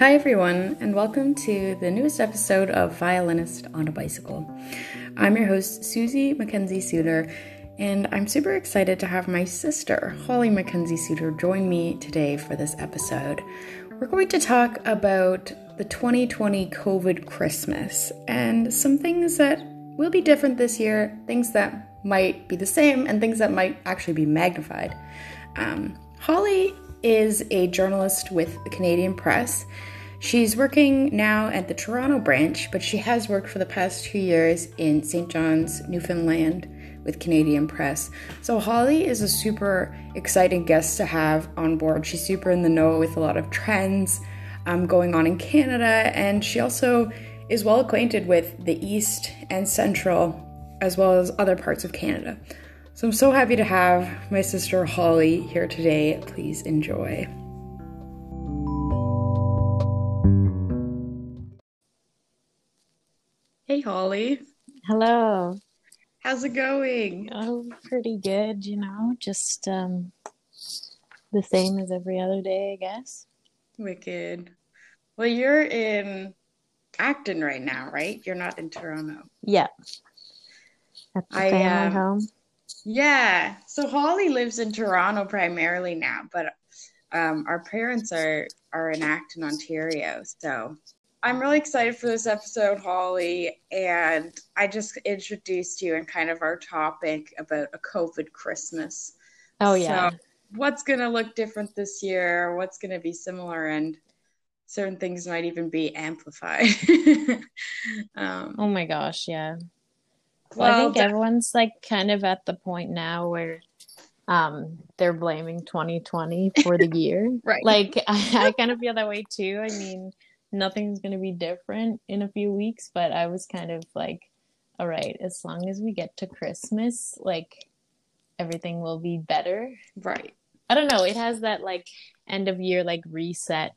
Hi, everyone, and welcome to the newest episode of Violinist on a Bicycle. I'm your host, Susie Mackenzie Suter, and I'm super excited to have my sister, Holly Mackenzie Suter, join me today for this episode. We're going to talk about the 2020 COVID Christmas and some things that will be different this year, things that might be the same, and things that might actually be magnified. Um, Holly is a journalist with the Canadian Press. She's working now at the Toronto branch, but she has worked for the past two years in St. John's, Newfoundland with Canadian Press. So Holly is a super exciting guest to have on board. She's super in the know with a lot of trends um, going on in Canada, and she also is well acquainted with the East and Central as well as other parts of Canada. So I'm so happy to have my sister Holly here today. Please enjoy. Hey, Holly. Hello. How's it going? Oh, pretty good, you know, just um the same as every other day, I guess. Wicked. Well, you're in Acton right now, right? You're not in Toronto. Yeah. At the I, family um, home. Yeah. So Holly lives in Toronto primarily now, but um, our parents are are in Acton, Ontario. So I'm really excited for this episode, Holly. And I just introduced you and kind of our topic about a COVID Christmas. Oh yeah. So what's going to look different this year? What's going to be similar? And certain things might even be amplified. um, oh my gosh, yeah. Well, I think that- everyone's like kind of at the point now where um they're blaming 2020 for the year. Right. Like I, I kind of feel that way too. I mean, nothing's going to be different in a few weeks, but I was kind of like all right, as long as we get to Christmas, like everything will be better. right. I don't know. It has that like end of year like reset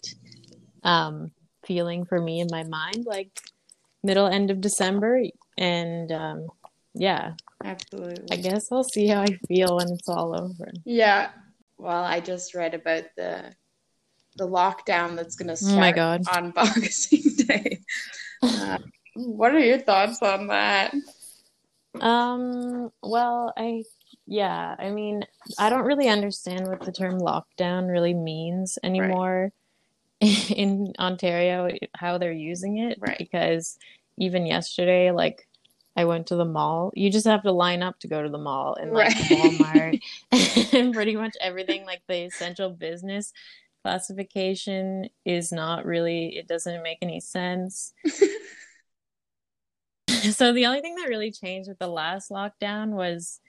um feeling for me in my mind, like middle end of December, and um yeah, Absolutely. I guess I'll see how I feel when it's all over. Yeah. Well, I just read about the the lockdown that's going to start Oh my God. on Boxing Day. Uh, what are your thoughts on that? Um, well, I yeah, I mean, I don't really understand what the term lockdown really means anymore in Ontario, how they're using it. Right. Because even yesterday, like I went to the mall. You just have to line up to go to the mall and like Right. Walmart and pretty much everything like the essential business classification is not really it doesn't make any sense. so the only thing that really changed with the last lockdown was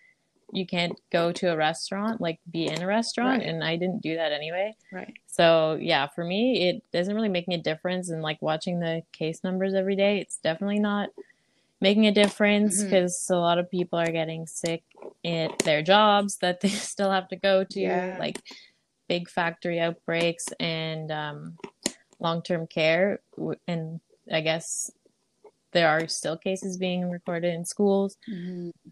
you can't go to a restaurant, like be in a restaurant, Right. and I didn't do that anyway. Right. So yeah, for me, it doesn't really make a difference. And like watching the case numbers every day, it's definitely not making a difference mm-hmm. because a lot of people are getting sick at their jobs that they still have to go to, Yeah. like big factory outbreaks and um, long-term care. And I guess there are still cases being recorded in schools.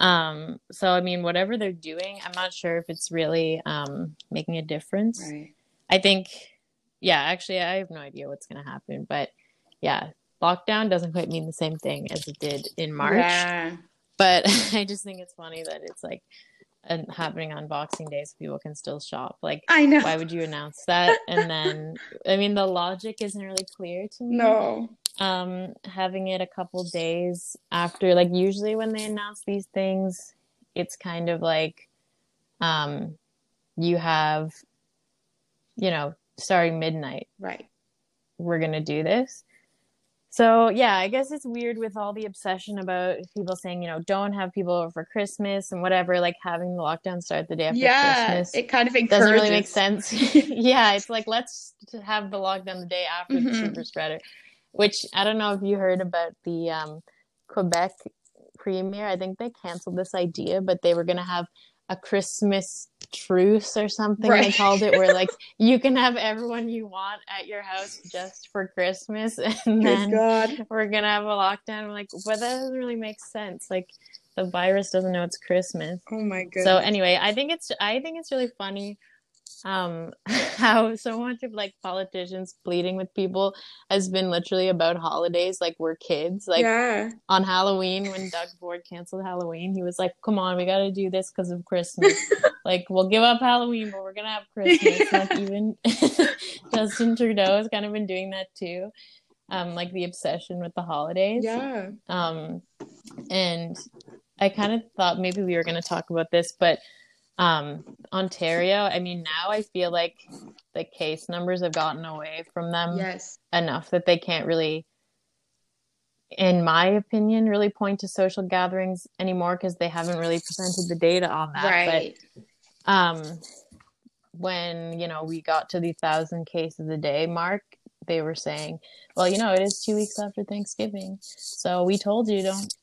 Um, so I mean, whatever they're doing, I'm not sure if it's really um, making a difference. Right. I think, yeah, actually, I have no idea what's going to happen, but yeah, lockdown doesn't quite mean the same thing as it did in March. Yeah. But I just think it's funny that it's like and happening on Boxing Day so people can still shop. Like, I know. why would you announce that? And then, I mean, the logic isn't really clear to me. No. Um, having it a couple days after, like, usually when they announce these things, it's kind of like, um, you have, you know, starting midnight Right. we're gonna do this. So yeah, I guess it's weird with all the obsession about people saying, you know, don't have people over for Christmas and whatever, like having the lockdown start the day after Yeah. Christmas. It kind of encourages. doesn't really make sense. yeah, it's like let's have the lockdown the day after the Mhm. super spreader. Which I don't know if you heard about the um, Quebec premier. I think they canceled this idea, but they were gonna have a Christmas truce or something they called it, where like you can have everyone you want at your house just for Christmas, and then God. we're gonna have a lockdown. I'm like, but that doesn't really make sense. Like the virus doesn't know it's Christmas. Oh my god So anyway, I think it's I think it's really funny um how so much of like politicians pleading with people has been literally about holidays like we're kids like yeah. on halloween when doug ford canceled halloween he was like come on we gotta do this because of christmas like we'll give up halloween but we're gonna have christmas not even justin trudeau has kind of been doing that too um like the obsession with the holidays Yeah. um and i kind of thought maybe we were going to talk about this but um ontario i mean now i feel like the case numbers have gotten away from them Yes. enough that they can't really in my opinion really point to social gatherings anymore because they haven't really presented the data on that Right. but um when you know we got to the thousand cases a day mark they were saying well you know it is two weeks after thanksgiving so we told you don't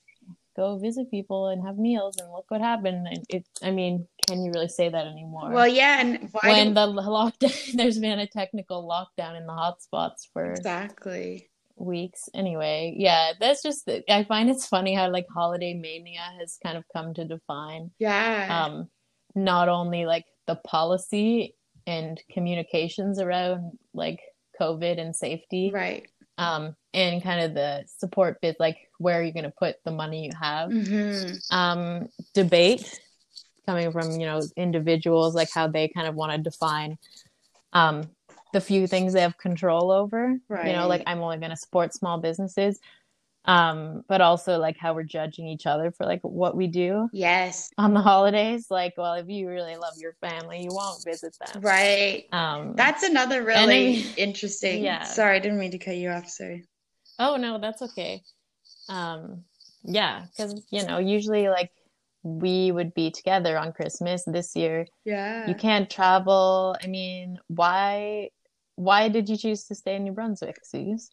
go visit people and have meals and look what happened and it i mean can you really say that anymore well, yeah, and why when do- the lockdown there's been a technical lockdown in the hotspots for exactly. weeks anyway yeah that's just i find it's funny how like holiday mania has kind of come to define Yeah. um not only like the policy and communications around like covid and safety right. Um and kind of the support bit like where are you going to put the money you have? Hmm um debate coming from you know individuals like how they kind of want to define um the few things they have control over. You know like i'm only going to support small businesses um but also like how we're judging each other for like what we do Yes. on the holidays like well if you really love your family you won't visit them Right. um That's another really mean- interesting. Yeah. Sorry, I didn't mean to cut you off. Sorry. oh no that's okay um yeah because you know usually like we would be together on christmas this year Yeah. you can't travel i mean why why did you choose to stay in new brunswick Suze?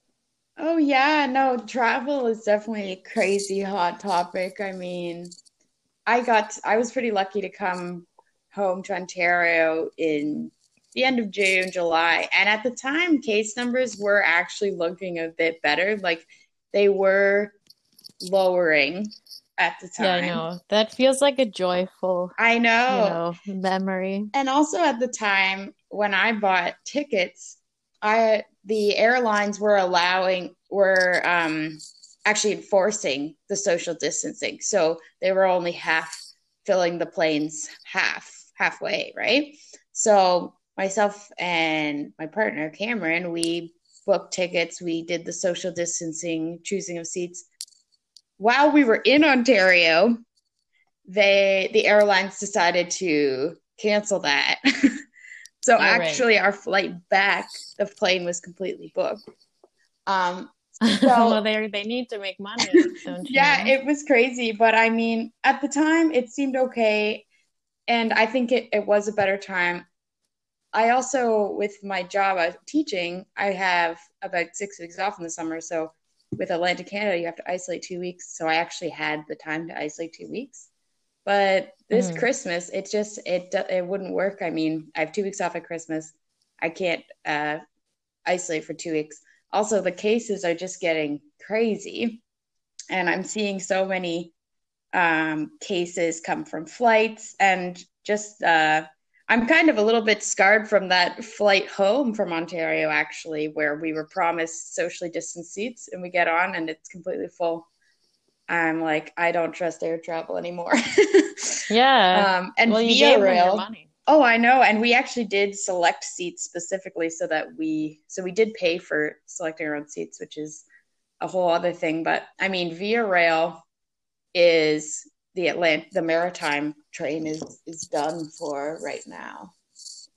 Oh yeah, no, travel is definitely a crazy hot topic. I mean, I got I was pretty lucky to come home to Ontario in the end of June, July, and at the time case numbers were actually looking a bit better. Like they were lowering at the time. yeah i know that feels like a joyful I know. you know memory And also at the time when I bought tickets, I the airlines were allowing were um actually enforcing the social distancing. So they were only half filling the planes half halfway, right? So myself and my partner Cameron, we booked tickets, we did the social distancing, choosing of seats. While we were in Ontario, they the airlines decided to cancel that. so right. actually our flight back, the plane was completely booked. Um well they they need to make money don't you yeah, know? it was crazy, but I mean, at the time it seemed okay and I think it, it was a better time. I also with my job was teaching, I have about 6 weeks off in the summer, so with Atlantic Canada, you have to isolate 2 weeks, so I actually had the time to isolate 2 weeks. But this Mhm. Christmas, it just it it wouldn't work. I mean, I have 2 weeks off at Christmas. I can't uh isolate for 2 weeks. Also, the cases are just getting crazy. And I'm seeing so many um, cases come from flights and just uh, I'm kind of a little bit scarred from that flight home from Ontario, actually, where we were promised socially distanced seats and we get on and it's completely full. I'm like, I don't trust air travel anymore. yeah um, and well via gave them your rail. Oh, I know. And we actually did select seats specifically so that we, so we did pay for selecting our own seats, which is a whole other thing. But I mean, Via Rail is the Atlant, the Maritime train is is done for right now.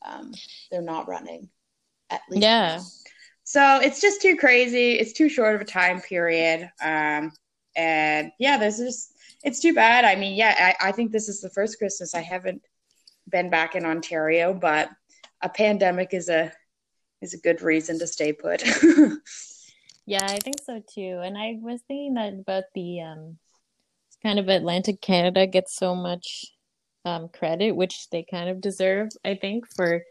Um, they're not running, at least. Yeah. now. So it's just too crazy. It's too short of a time period. Um, and yeah, there's just it's too bad. I mean, yeah, I, I think this is the first Christmas I haven't been back in Ontario, but a pandemic is a is a good reason to stay put. Yeah, I think so too. And I was thinking that about the um kind of Atlantic Canada gets so much um credit, which they kind of deserve, I think, for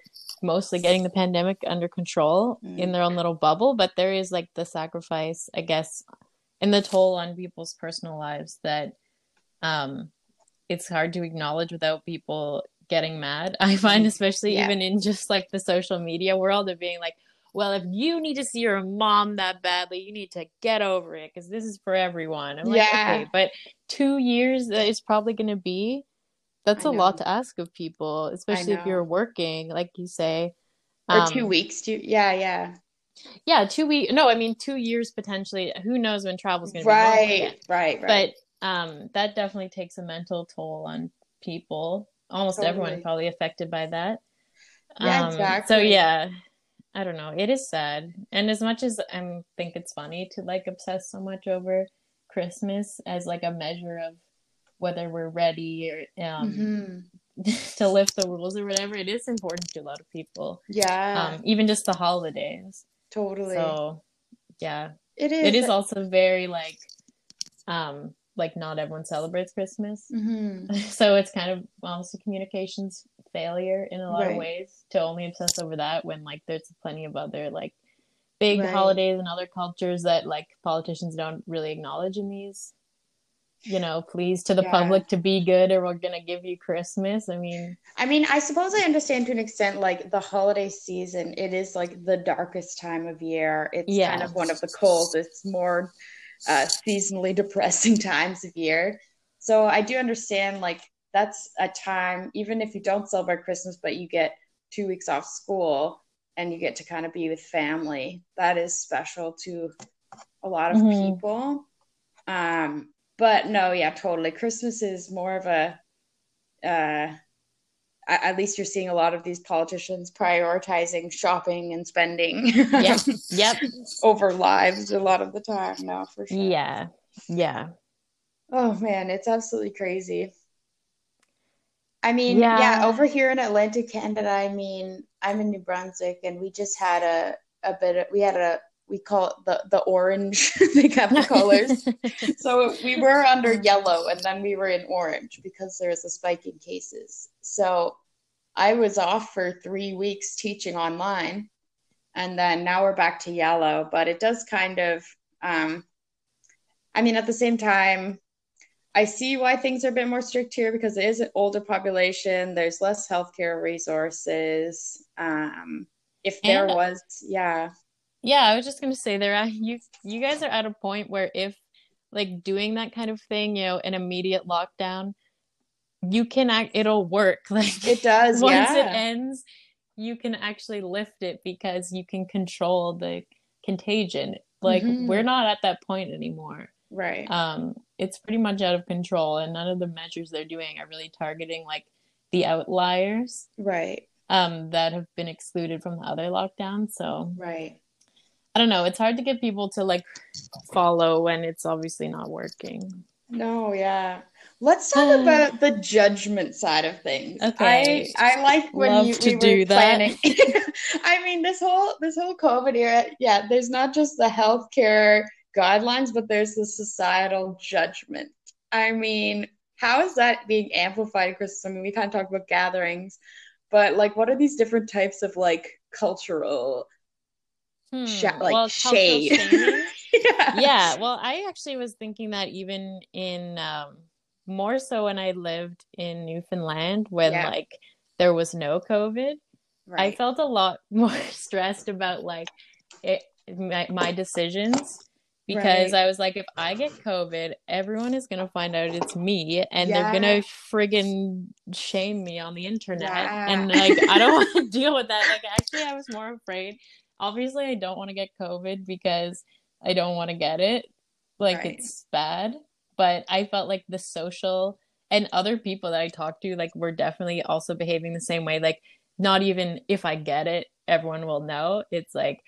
mostly getting the pandemic under control Mm. in their own little bubble, but there is like the sacrifice, I guess, and the toll on people's personal lives that um it's hard to acknowledge without people getting mad. I find, especially yeah. even in just like the social media world, of being like, well, if you need to see your mom that badly, you need to get over it because this is for everyone. I'm like, yeah. okay, but two years is probably going to be that's a lot to ask of people, especially if you're working, like you say. Or um, two weeks. Two, yeah, yeah. Yeah, two weeks. No, I mean two years potentially. Who knows when travel's going to right, be right, right, right. But um, that definitely takes a mental toll on people. Almost totally. everyone probably affected by that. Yeah, um, exactly. So yeah, I don't know. It is sad, and as much as I think it's funny to like obsess so much over Christmas as like a measure of whether we're ready or um, mm-hmm. to lift the rules or whatever, it is important to a lot of people. Yeah. Um, even just the holidays. Totally. So, yeah. It is. It is also very like, um, like not everyone celebrates Christmas. Mm-hmm. So it's kind of almost a communications failure in a lot right. of ways to only obsess over that when like there's plenty of other like big right. holidays and other cultures that like politicians don't really acknowledge in these you know, please to the yeah. public to be good or we're gonna give you Christmas. I mean I mean, I suppose I understand to an extent like the holiday season, it is like the darkest time of year. It's yes. kind of one of the coldest, more uh, seasonally depressing times of year. So I do understand like that's a time, even if you don't celebrate Christmas, but you get two weeks off school and you get to kind of be with family. That is special to a lot of mm-hmm. people. Um, but no, yeah, totally. Christmas is more of a, uh, at least you're seeing a lot of these politicians prioritizing shopping and spending. Yep. yep. over lives a lot of the time now, for sure. Yeah. Yeah. Oh man, it's absolutely crazy. I mean, yeah. yeah, over here in Atlantic Canada, I mean, I'm in New Brunswick and we just had a a bit of, we had a we call it the the orange they have the colors. So we were under yellow and then we were in orange because there's a spike in cases. So i was off for three weeks teaching online and then now we're back to yellow but it does kind of um, i mean at the same time i see why things are a bit more strict here because it is an older population. There's less healthcare resources. Um, if there and, was yeah yeah, I was just gonna say there you you guys are at a point where if like doing that kind of thing, you know, an immediate lockdown, you can act it'll work. Like it does. once yeah. it ends, you can actually lift it because you can control the contagion. Like mm-hmm. we're not at that point anymore. Right. Um, it's pretty much out of control and none of the measures they're doing are really targeting like the outliers. Right. Um, that have been excluded from the other lockdowns. So Right I don't know. It's hard to get people to like follow when it's obviously not working. No, yeah. Let's talk about the judgment side of things. Okay. I, I like when Love you to we do planning. I mean, this whole this whole COVID era, yeah. There's not just the healthcare guidelines, but there's the societal judgment. I mean, how is that being amplified, Chris? I mean, we kind of talk about gatherings, but like, what are these different types of like cultural hmm. like well, shade. yeah. yeah. Well, I actually was thinking that even in um, more so when I lived in Newfoundland when yeah. like there was no COVID. Right. I felt a lot more stressed about like it, my, my decisions because right. I was like, if I get COVID, everyone is gonna find out it's me, and yeah. they're gonna friggin' shame me on the internet, yeah. and like I don't want to deal with that. Like actually, I was more afraid obviously I don't want to get COVID because I don't want to get it. Like right. it's bad. But I felt like the social and other people that I talked to, like, were definitely also behaving the same way. Like, not even if I get it, everyone will know. It's like,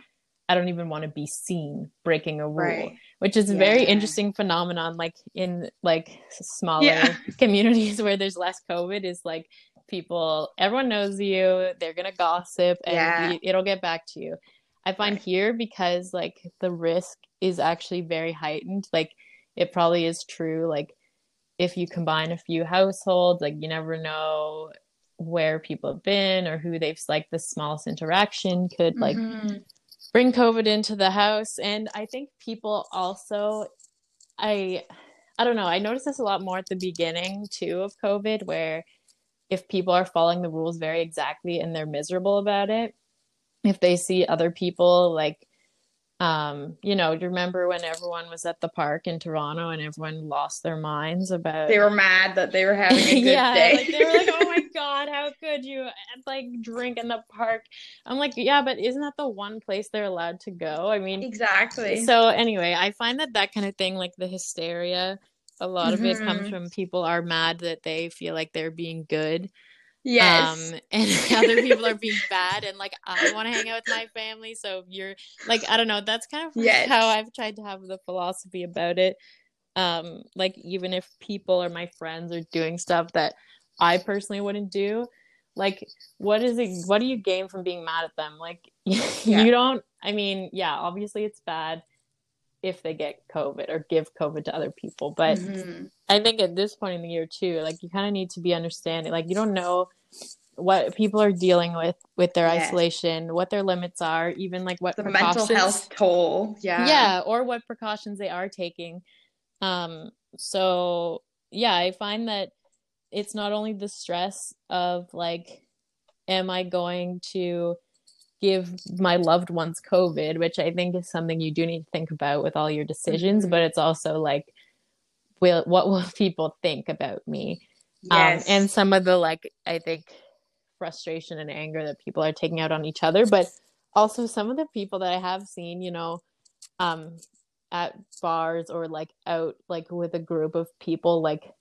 I don't even want to be seen breaking a rule, right. which is a yeah. very interesting phenomenon. Like in like smaller yeah. communities where there's less COVID, is like people, everyone knows you, they're gonna gossip, and yeah. it'll get back to you. I find right. here because like the risk is actually very heightened. Like it probably is true. Like if you combine a few households, like you never know where people have been or who they've like the smallest interaction could like mm-hmm. bring COVID into the house. And I think people also I I don't know, I noticed this a lot more at the beginning too of COVID where if people are following the rules very exactly and they're miserable about it, if they see other people like um you know do you remember when everyone was at the park in toronto and everyone lost their minds about they were mad that they were having a good yeah, day like, they were like oh my god how could you like drink in the park i'm like yeah but isn't that the one place they're allowed to go i mean exactly so anyway i find that that kind of thing like the hysteria a lot mm-hmm. of it comes mm-hmm. from people are mad that they feel like they're being good Yes. Um, and other people are being bad, and like I want to hang out with my family. So you're like, I don't know. That's kind of yes. how I've tried to have the philosophy about it. Um, like even if people or my friends are doing stuff that I personally wouldn't do, like what is it? What do you gain from being mad at them? Like yeah. you don't. I mean, yeah, obviously it's bad if they get COVID or give COVID to other people. But mm-hmm. I think at this point in the year too, like you kind of need to be understanding. Like you don't know what people are dealing with with their isolation, what their limits are, even like what the mental health toll. Yeah. Yeah, or what precautions they are taking. Um so yeah, I find that it's not only the stress of like am I going to give my loved ones COVID, which I think is something you do need to think about with all your decisions, mm-hmm. but it's also like, will what will people think about me? Yes. Um, and some of the like, I think frustration and anger that people are taking out on each other, but also some of the people that I have seen, you know, um, at bars or like out like with a group of people, like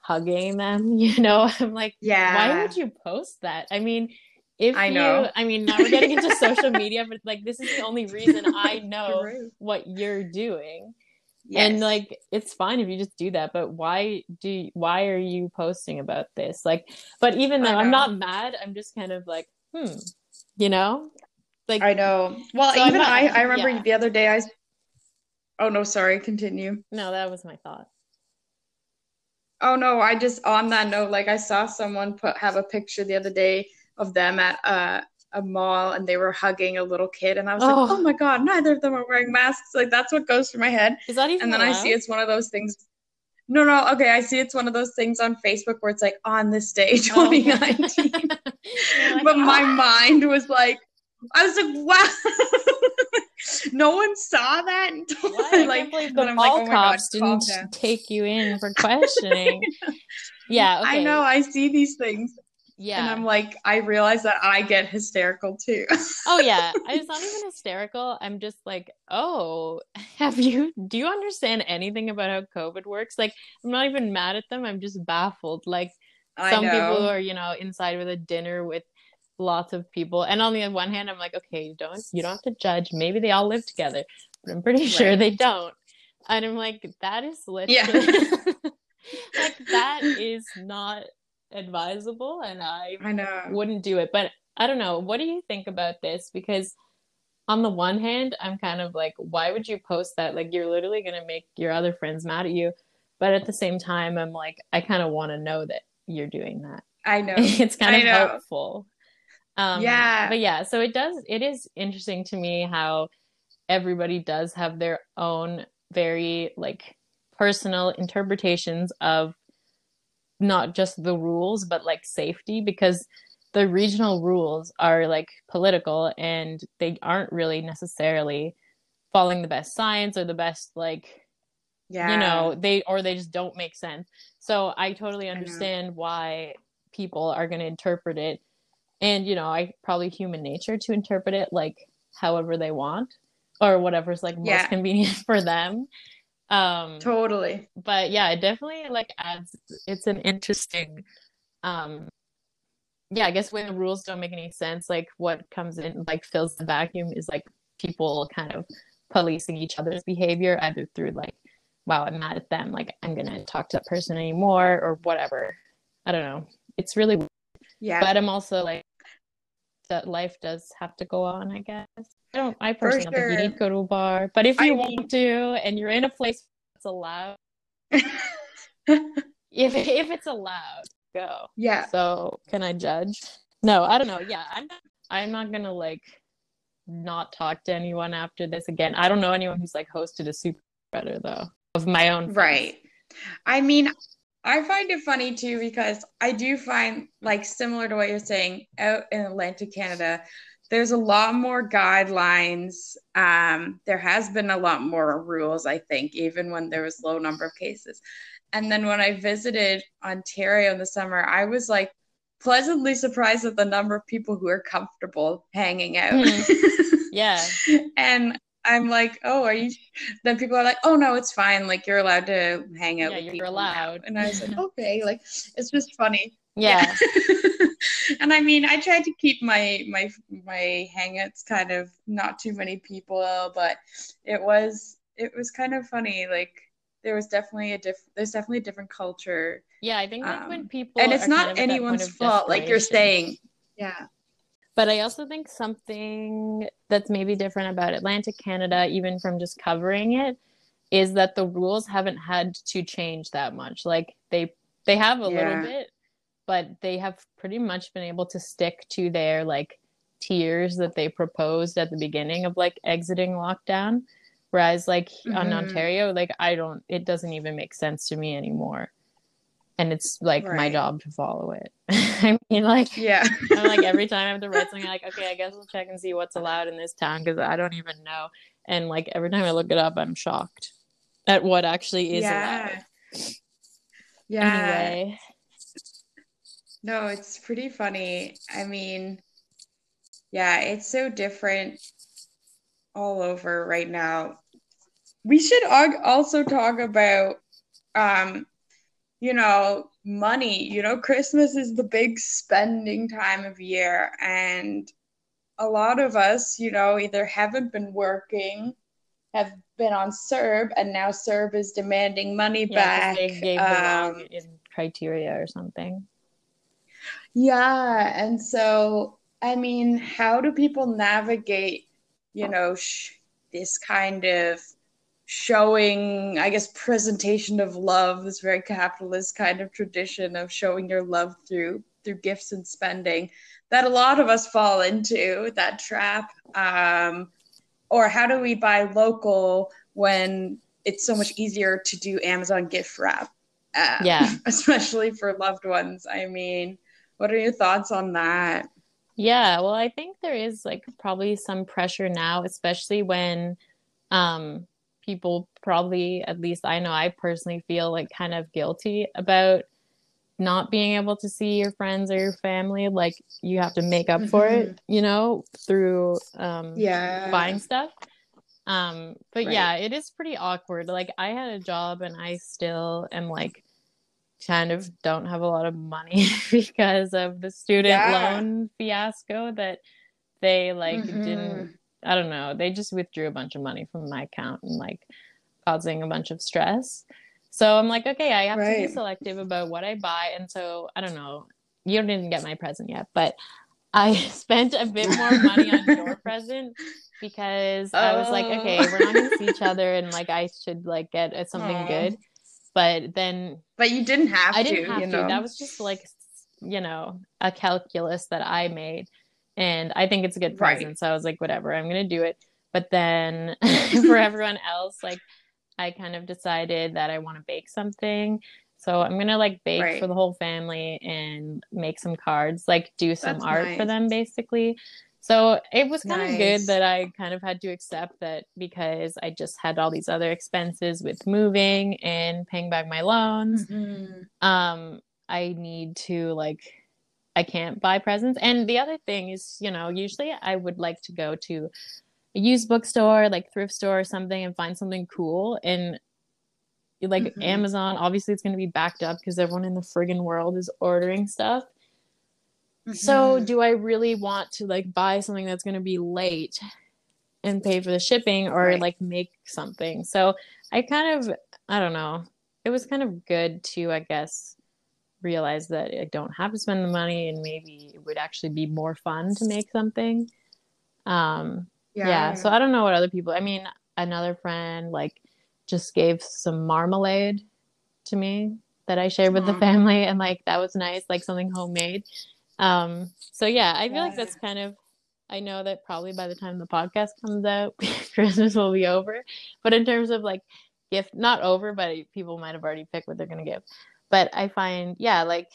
hugging them, you know, I'm like, yeah, why would you post that? I mean, if I know. You, I mean, now we're getting into social media, but like this is the only reason I know right. what you're doing. Yes. And like it's fine if you just do that, but why do you, why are you posting about this? Like, but even though I'm not mad, I'm just kind of like, hmm, you know, like I know. Well, so even not, I I remember yeah. the other day I. Oh no, sorry. Continue. No, that was my thought. Oh no, I just on that note, like I saw someone put have a picture the other day of them at a, a mall and they were hugging a little kid and I was oh. like, oh my god, neither of them are wearing masks. Like that's what goes through my head. Is that even? And then allowed? I see it's one of those things. No, no, okay. I see it's one of those things on Facebook where it's like on this day 2019. Oh. like, but oh. my ah. mind was like, I was like, wow. no one saw that until I like believe the mall like, oh cops God, didn't take you in for questioning. yeah, okay. I know. I see these things yeah. And I'm like, I realize that I get hysterical too. oh yeah. It's not even hysterical. I'm just like, oh, have you do you understand anything about how COVID works? Like I'm not even mad at them. I'm just baffled. Like some people are, you know, inside with a dinner with lots of people. And on the one hand, I'm like, okay, you don't you don't have to judge. Maybe they all live together. But I'm pretty right. sure they don't. And I'm like, that is literally yeah. like that is not advisable and I, I know. wouldn't do it. But I don't know. What do you think about this? Because on the one hand, I'm kind of like, why would you post that? Like, you're literally going to make your other friends mad at you. But at the same time, I'm like, I kind of want to know that you're doing that. I know. it's kind of helpful. Um, yeah. But yeah, so it does, it is interesting to me how everybody does have their own very like personal interpretations of not just the rules but like safety because the regional rules are like political and they aren't really necessarily following the best science or the best like yeah. you know they or they just don't make sense. So i totally understand I why people are going to interpret it and you know i probably human nature to interpret it like however they want or whatever's like most convenient for them um totally. but yeah it definitely like adds it's an interesting um yeah i guess when the rules don't make any sense like what comes in like fills the vacuum is like people kind of policing each other's behavior either through like wow i'm mad at them like i'm gonna talk to that person anymore or whatever. I don't know. It's really yeah. But i'm also like that life does have to go on i guess I don't. I personally don't think you need to go to a bar. But if you I want mean, to, and you're in a place that's allowed, if if it's allowed, go. Yeah. So can I judge? No, I don't know. Yeah, I'm not. I'm not gonna like not talk to anyone after this again. I don't know anyone who's like hosted a super spreader though of my own. Friends. Right. I mean, I find it funny too because I do find like similar to what you're saying out in Atlantic Canada, there's a lot more guidelines. Um, there has been a lot more rules, I think, even when there was low number of cases. And then when I visited Ontario in the summer, I was like pleasantly surprised at the number of people who are comfortable hanging out. Mm. Yeah. and I'm like, oh, are you? Then people are like, oh no, it's fine. Like you're allowed to hang out. Yeah, you're allowed. Now. And I was like, okay, like it's just funny. Yeah. yeah. and I mean, I tried to keep my my my hangouts kind of not too many people, but it was it was kind of funny. Like there was definitely a diff. there's definitely a different culture. Yeah, I think like um, when people and it's not kind of anyone's fault. Like you're saying, yeah. But I also think something that's maybe different about Atlantic Canada, even from just covering it, is that the rules haven't had to change that much. Like they they have a yeah. little bit, but they have pretty much been able to stick to their like tiers that they proposed at the beginning of like exiting lockdown. Whereas like mm-hmm. on Ontario, like I don't it doesn't even make sense to me anymore. And it's like right. my job to follow it. I mean like yeah. I'm like every time I have to write something like, okay, I guess we'll check and see what's allowed in this town because I don't even know. And like every time I look it up, I'm shocked at what actually is yeah. allowed. Yeah. Anyway. No, it's pretty funny. I mean, yeah, it's so different all over right now. We should also talk about, um, you know, money. You know, Christmas is the big spending time of year, and a lot of us, you know, either haven't been working, have been on CERB, and now CERB is demanding money yeah, back. They gave um, the wrong criteria or something. Yeah, and so I mean, how do people navigate you know, sh- this kind of showing, I guess, presentation of love, this very capitalist kind of tradition of showing your love through through gifts and spending that a lot of us fall into that trap. Um, or how do we buy local when it's so much easier to do Amazon gift wrap? Uh, yeah, especially for loved ones. I mean, what are your thoughts on that? Yeah, well, I think there is like probably some pressure now, especially when um people probably at least I know I personally feel like kind of guilty about not being able to see your friends or your family like you have to make up for mm-hmm. it, you know, through um yeah, buying stuff. Um but right. yeah, it is pretty awkward. Like I had a job and I still am like kind of don't have a lot of money because of the student yeah. loan fiasco that they like mm-hmm. didn't I don't know, they just withdrew a bunch of money from my account and like causing a bunch of stress. So I'm like, okay, I have right. to be selective about what I buy. And so I don't know, you didn't get my present yet, but I spent a bit more money on your present because oh. I was like, okay, we're not gonna see each other and like I should like get something Aww. good but then but you didn't have I didn't to, have to. Know? That was just like you know a calculus that I made, and I think it's a good present. Right. So I was like, whatever, I'm gonna do it. But then for everyone else, like I kind of decided that I want to bake something. So I'm gonna like bake right. for the whole family and make some cards, like do some That's art nice. for them basically. So it was kind nice. of good that I kind of had to accept that because I just had all these other expenses with moving and paying back my loans. Mm-hmm. Um, I need to like I can't buy presents. And the other thing is, you know, usually I would like to go to a used bookstore, like thrift store or something and find something cool and like mm-hmm. Amazon, obviously it's going to be backed up because everyone in the friggin' world is ordering stuff. So mm-hmm. do I really want to like buy something that's going to be late and pay for the shipping or right. like make something? So I kind of I don't know. It was kind of good to I guess realize that I don't have to spend the money and maybe it would actually be more fun to make something. Um yeah. yeah. So I don't know what other people I mean another friend like just gave some marmalade to me that I shared with the family and like that was nice like something homemade um, so yeah, I feel yeah. like that's kind of I know that probably by the time the podcast comes out, Christmas will be over. But in terms of like gift, not over, but people might have already picked what they're gonna give. but I find yeah, like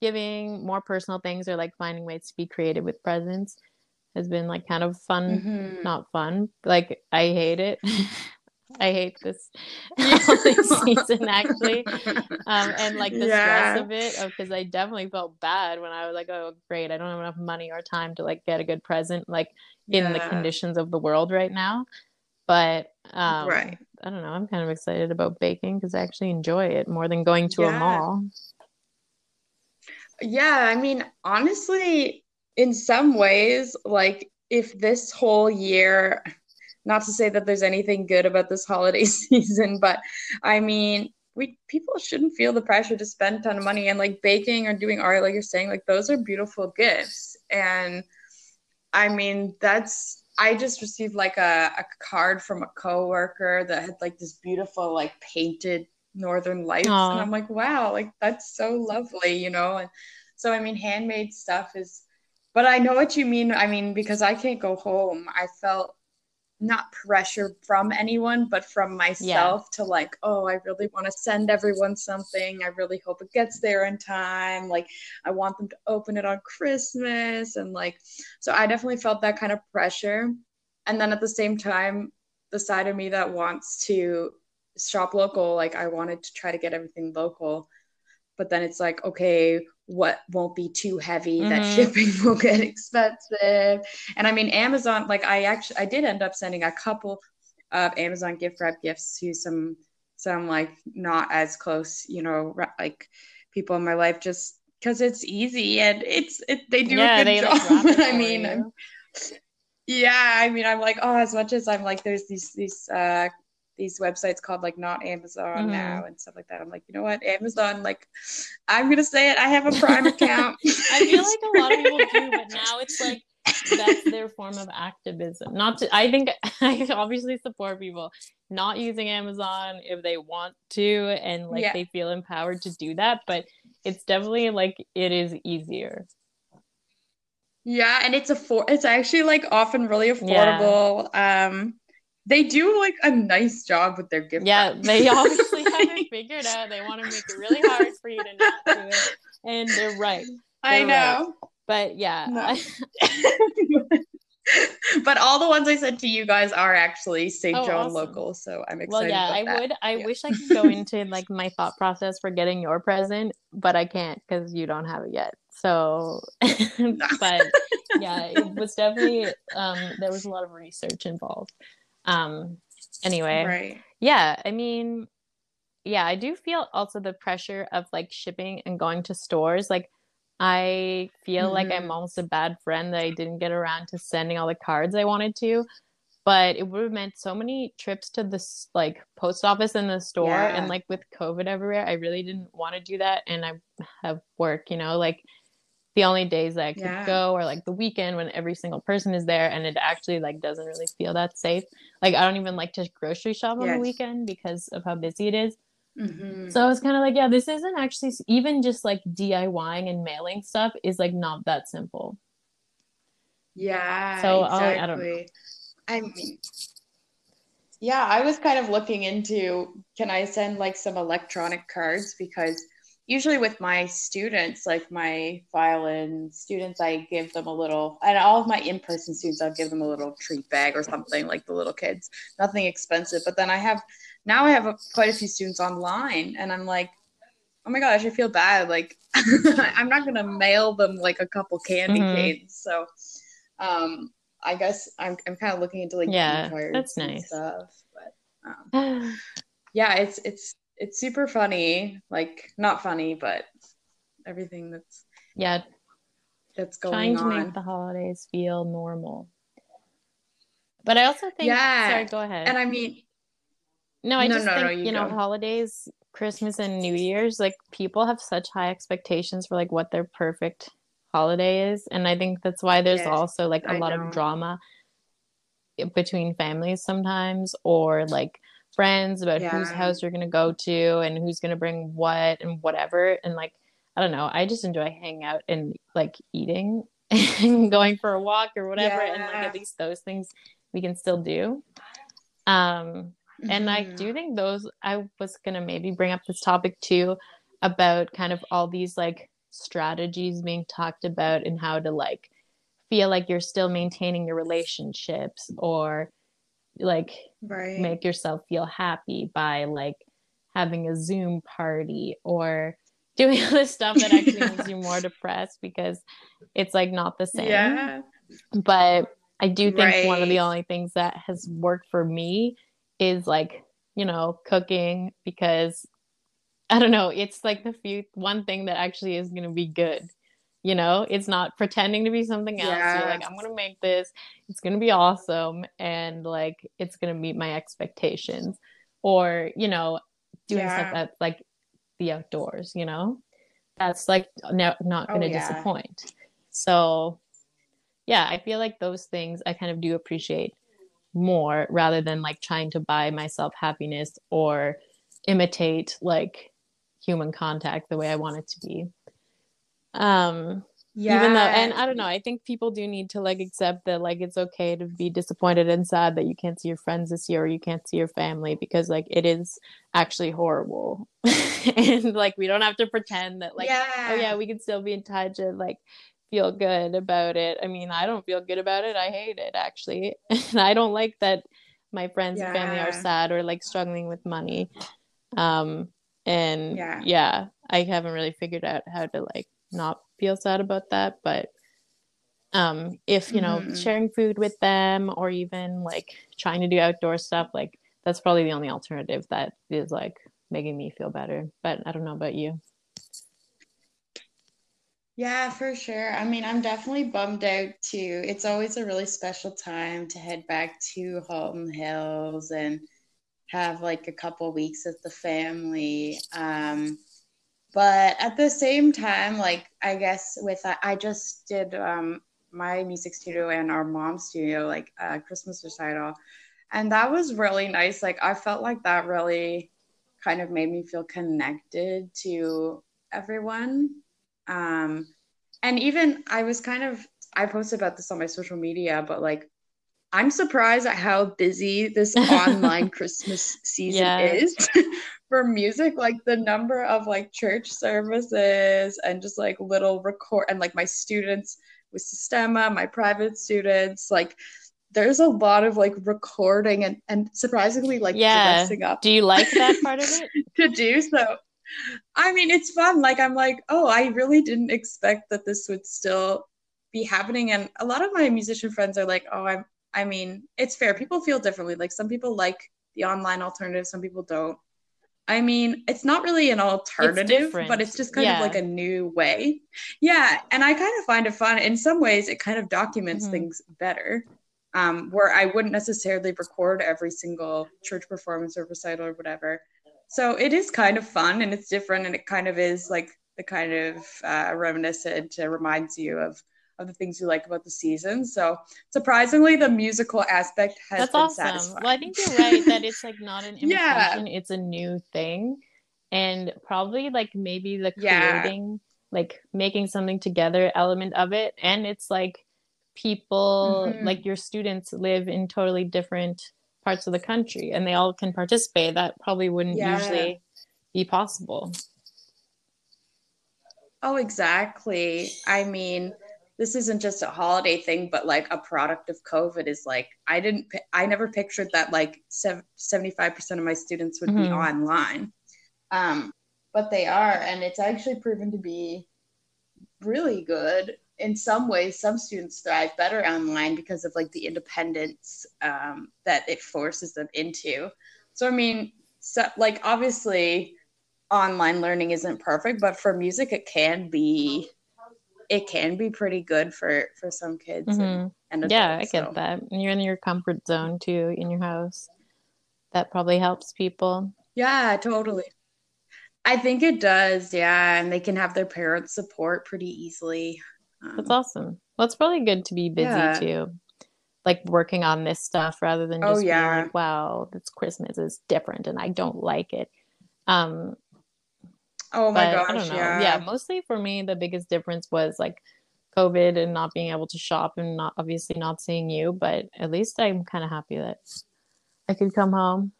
giving more personal things or like finding ways to be creative with presents has been like kind of fun, mm-hmm. not fun. Like I hate it. I hate this holiday season actually, um, and like the yeah. stress of it, because I definitely felt bad when I was like, "Oh, great, I don't have enough money or time to like get a good present, like in yeah. the conditions of the world right now." But um, right, I don't know. I'm kind of excited about baking because I actually enjoy it more than going to yeah. a mall. Yeah, I mean, honestly, in some ways, like if this whole year not to say that there's anything good about this holiday season, but I mean, we people shouldn't feel the pressure to spend a ton of money and like baking or doing art, like you're saying, like those are beautiful gifts. And I mean, that's I just received like a, a card from a coworker that had like this beautiful like painted northern lights Aww. and i'm like wow like that's so lovely you know and so i mean handmade stuff is but i know what you mean i mean because i can't go home i felt not pressure from anyone, but from myself yeah. to like, oh, I really want to send everyone something. I really hope it gets there in time. Like, I want them to open it on Christmas. And like, so I definitely felt that kind of pressure. And then at the same time, the side of me that wants to shop local, like, I wanted to try to get everything local. But then it's like, okay, what won't be too heavy mm-hmm. that shipping will get expensive and i mean amazon like i actually i did end up sending a couple of amazon gift wrap gifts to some some like not as close you know like people in my life just because it's easy and it's it, they do yeah, a good job like i mean yeah i mean i'm like oh as much as i'm like there's these these uh these websites called like not Amazon mm-hmm. now and stuff like that. I'm like, you know what, Amazon, like, I'm gonna say it. I have a Prime account. I feel like a lot of people do, but now it's like that's their form of activism. Not to, I think I obviously support people not using Amazon if they want to and like yeah. they feel empowered to do that, but it's definitely like it is easier. Yeah, and it's a for it's actually like often really affordable. Yeah. Um they do like a nice job with their gift. Yeah, they obviously have it figured out. They want to make it really hard for you to not do it, and they're right. They're I know, right. but yeah. No. but all the ones I sent to you guys are actually St. Oh, John awesome. local, so I'm excited. Well, yeah, I that. would. I yeah. wish I could go into like my thought process for getting your present, but I can't because you don't have it yet. So, but yeah, it was definitely um, there was a lot of research involved. Um, anyway, right. yeah, I mean, yeah, I do feel also the pressure of like shipping and going to stores. Like, I feel mm-hmm. like I'm mm-hmm. almost a bad friend that I didn't get around to sending all the cards I wanted to. But it would have meant so many trips to this like post office and the store. Yeah. And like with COVID everywhere, I really didn't want to do that. And I have work, you know, like the only days that I could yeah. go or like the weekend when every single person is there and it actually like doesn't really feel that safe. Like I don't even like to grocery shop on yes. the weekend because of how busy it is. Mm-hmm. So I was kind of like, yeah, this isn't actually even just like DIYing and mailing stuff is like not that simple. Yeah. So exactly. I don't know. I mean, yeah, I was kind of looking into can I send like some electronic cards because usually with my students, like my violin students, I give them a little, and all of my in person students, I'll give them a little treat bag or something like the little kids, nothing expensive. But then I have, now I have a, quite a few students online, and I'm like, oh my gosh, I feel bad. Like, I'm not going to mail them like a couple candy mm-hmm. canes. So, um, I guess I'm, I'm kind of looking into like, yeah, that's nice stuff. But, um, yeah, it's, it's, it's super funny. Like not funny, but everything that's yeah that's going trying to on. make the holidays feel normal. But I also think yeah. Sorry, go ahead. And I mean, no, I no, just no, think no, you, you know holidays, Christmas and New Year's, like people have such high expectations for like what their perfect holiday is, and I think that's why there's yes, also like a I lot know. of drama between families sometimes, or like friends about yeah. whose house you're gonna go to and who's gonna bring what and whatever. And like, I don't know, I just enjoy hanging out and like eating and going for a walk or whatever. Yeah. And like at least those things we can still do. Um, and I mm-hmm. do think those I was gonna maybe bring up this topic too about kind of all these like strategies being talked about and how to like feel like you're still maintaining your relationships or like right. make yourself feel happy by like having a Zoom party or doing all this stuff that actually makes you more depressed because it's like not the same. Yeah. But I do think right. one of the only things that has worked for me is like, you know, cooking because I don't know, it's like the few one thing that actually is going to be good. You know, it's not pretending to be something else. Yeah. You're like, I'm going to make this. It's going to be awesome and like it's going to meet my expectations. Or, you know, doing yeah. stuff that's like the outdoors, you know? That's like no, not going to oh, yeah. disappoint. So, yeah, I feel like those things I kind of do appreciate more rather than like trying to buy myself happiness or imitate like human contact the way I want it to be. Um yeah. Even though and I don't know, I think people do need to like accept that like it's okay to be disappointed and sad that you can't see your friends this year or you can't see your family because like it is actually horrible. and like we don't have to pretend that like yeah. oh yeah, we can still be in touch and like feel good about it. I mean, I don't feel good about it. I hate it actually. and I don't like that my friends yeah. and family are sad or like struggling with money. Um and yeah. yeah, I haven't really figured out how to like not feel sad about that, but um if you know mm-hmm. sharing food with them or even like trying to do outdoor stuff like that's probably the only alternative that is like making me feel better but i don't know about you yeah, for sure. I mean, I'm definitely bummed out too. It's always a really special time to head back to Halton Hills and have like a couple weeks with the family. Um, but at the same time, like I guess with that, I just did um, my music studio and our mom's studio, like uh, Christmas recital, and that was really nice. Like I felt like that really kind of made me feel connected to everyone um, and even I was kind of I posted about this on my social media, but like I'm surprised at how busy this online Christmas season yeah. is for music. Like the number of like church services and just like little record and like my students with Sistema, my private students, like there's a lot of like recording and, and surprisingly like yeah. dressing up. Do you like that part of it? to do so. I mean, it's fun. Like, I'm like, oh, I really didn't expect that this would still be happening. And a lot of my musician friends are like, oh, I'm, I mean, it's fair. People feel differently. Like, some people like the online alternative, some people don't. I mean, it's not really an alternative, it's but it's just kind yeah. of like a new way. Yeah. And I kind of find it fun. In some ways, it kind of documents mm-hmm. things better. Um, where I wouldn't necessarily record every single church performance or recital or whatever so it is kind of fun and it's different and it kind of is like the kind of uh, reminiscent it reminds you of of the things you like about the season. So surprisingly, the musical aspect has That's been awesome. satisfying. Well, I think you're right that it's like not an imitation; yeah. it's a new thing, and probably like maybe the creating, yeah. like making something together element of it, and it's like people, mm-hmm. like your students, live in totally different parts of the country and they all can participate that probably wouldn't yeah. usually be possible oh exactly i mean this isn't just a holiday thing but like a product of covid is like i didn't i never pictured that like 75% of my students would mm-hmm. be online. Um but they are and it's actually proven to be really good. In some ways some students thrive better online because of like the independence um, that it forces them into. So i mean so, like obviously online learning isn't perfect but for music it can be it can be pretty good for for some kids mm-hmm. and, and adults, yeah i get so. that and you're in your comfort zone too in your house that probably helps people yeah totally i think it does yeah and they can have their parents support pretty easily that's um, awesome. Well, it's really good to be busy yeah. too, like working on this stuff rather than oh, just oh, yeah. being like, "Wow, this Christmas is different and I don't like it." Um, oh my gosh, don't know. Yeah. yeah, mostly for me, the biggest difference was like COVID and not being able to shop and not obviously not seeing you. But at least I'm kind of happy that I could come home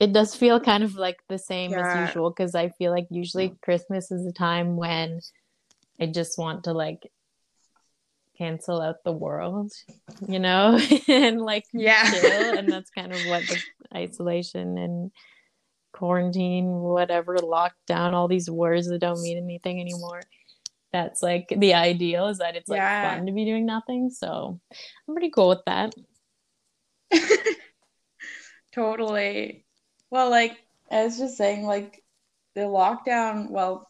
it does feel kind of like the same Yeah. as usual because I feel like usually mm. Christmas is a time when I just want to like cancel out the world, you know, and like Yeah. chill. And that's kind of what the isolation and quarantine, whatever, lockdown, all these words that don't mean anything anymore. That's like the ideal is that it's like Yeah. fun to be doing nothing. So I'm pretty cool with that. Totally. Well, like I was just saying, like the lockdown, well,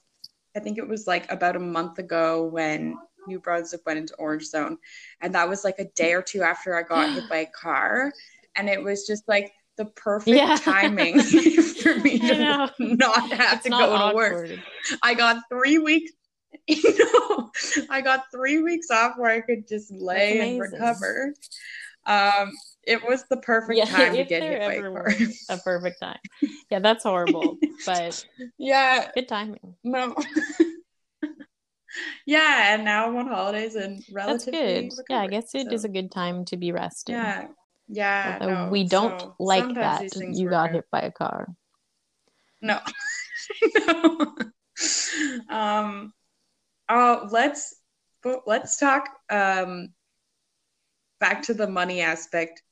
I think it was like about a month ago when New Brunswick went into orange zone. And that was like a day or two after I got hit by a car. And it was just like the perfect Yeah. timing for me to not have It's to not go to work. I got three weeks. You know, I got three weeks off where I could just lay and recover. Um, it was the perfect Yeah, time to get hit by a ever car. was a perfect time. Yeah, that's horrible, but yeah, good timing. no. yeah, and now I'm on holidays and That's relatively good. Yeah, I guess it is so, a good time to be rested. Yeah, yeah. No, we don't so like that you got hit by a car. No. no. Um oh let's let's talk um back to the money aspect.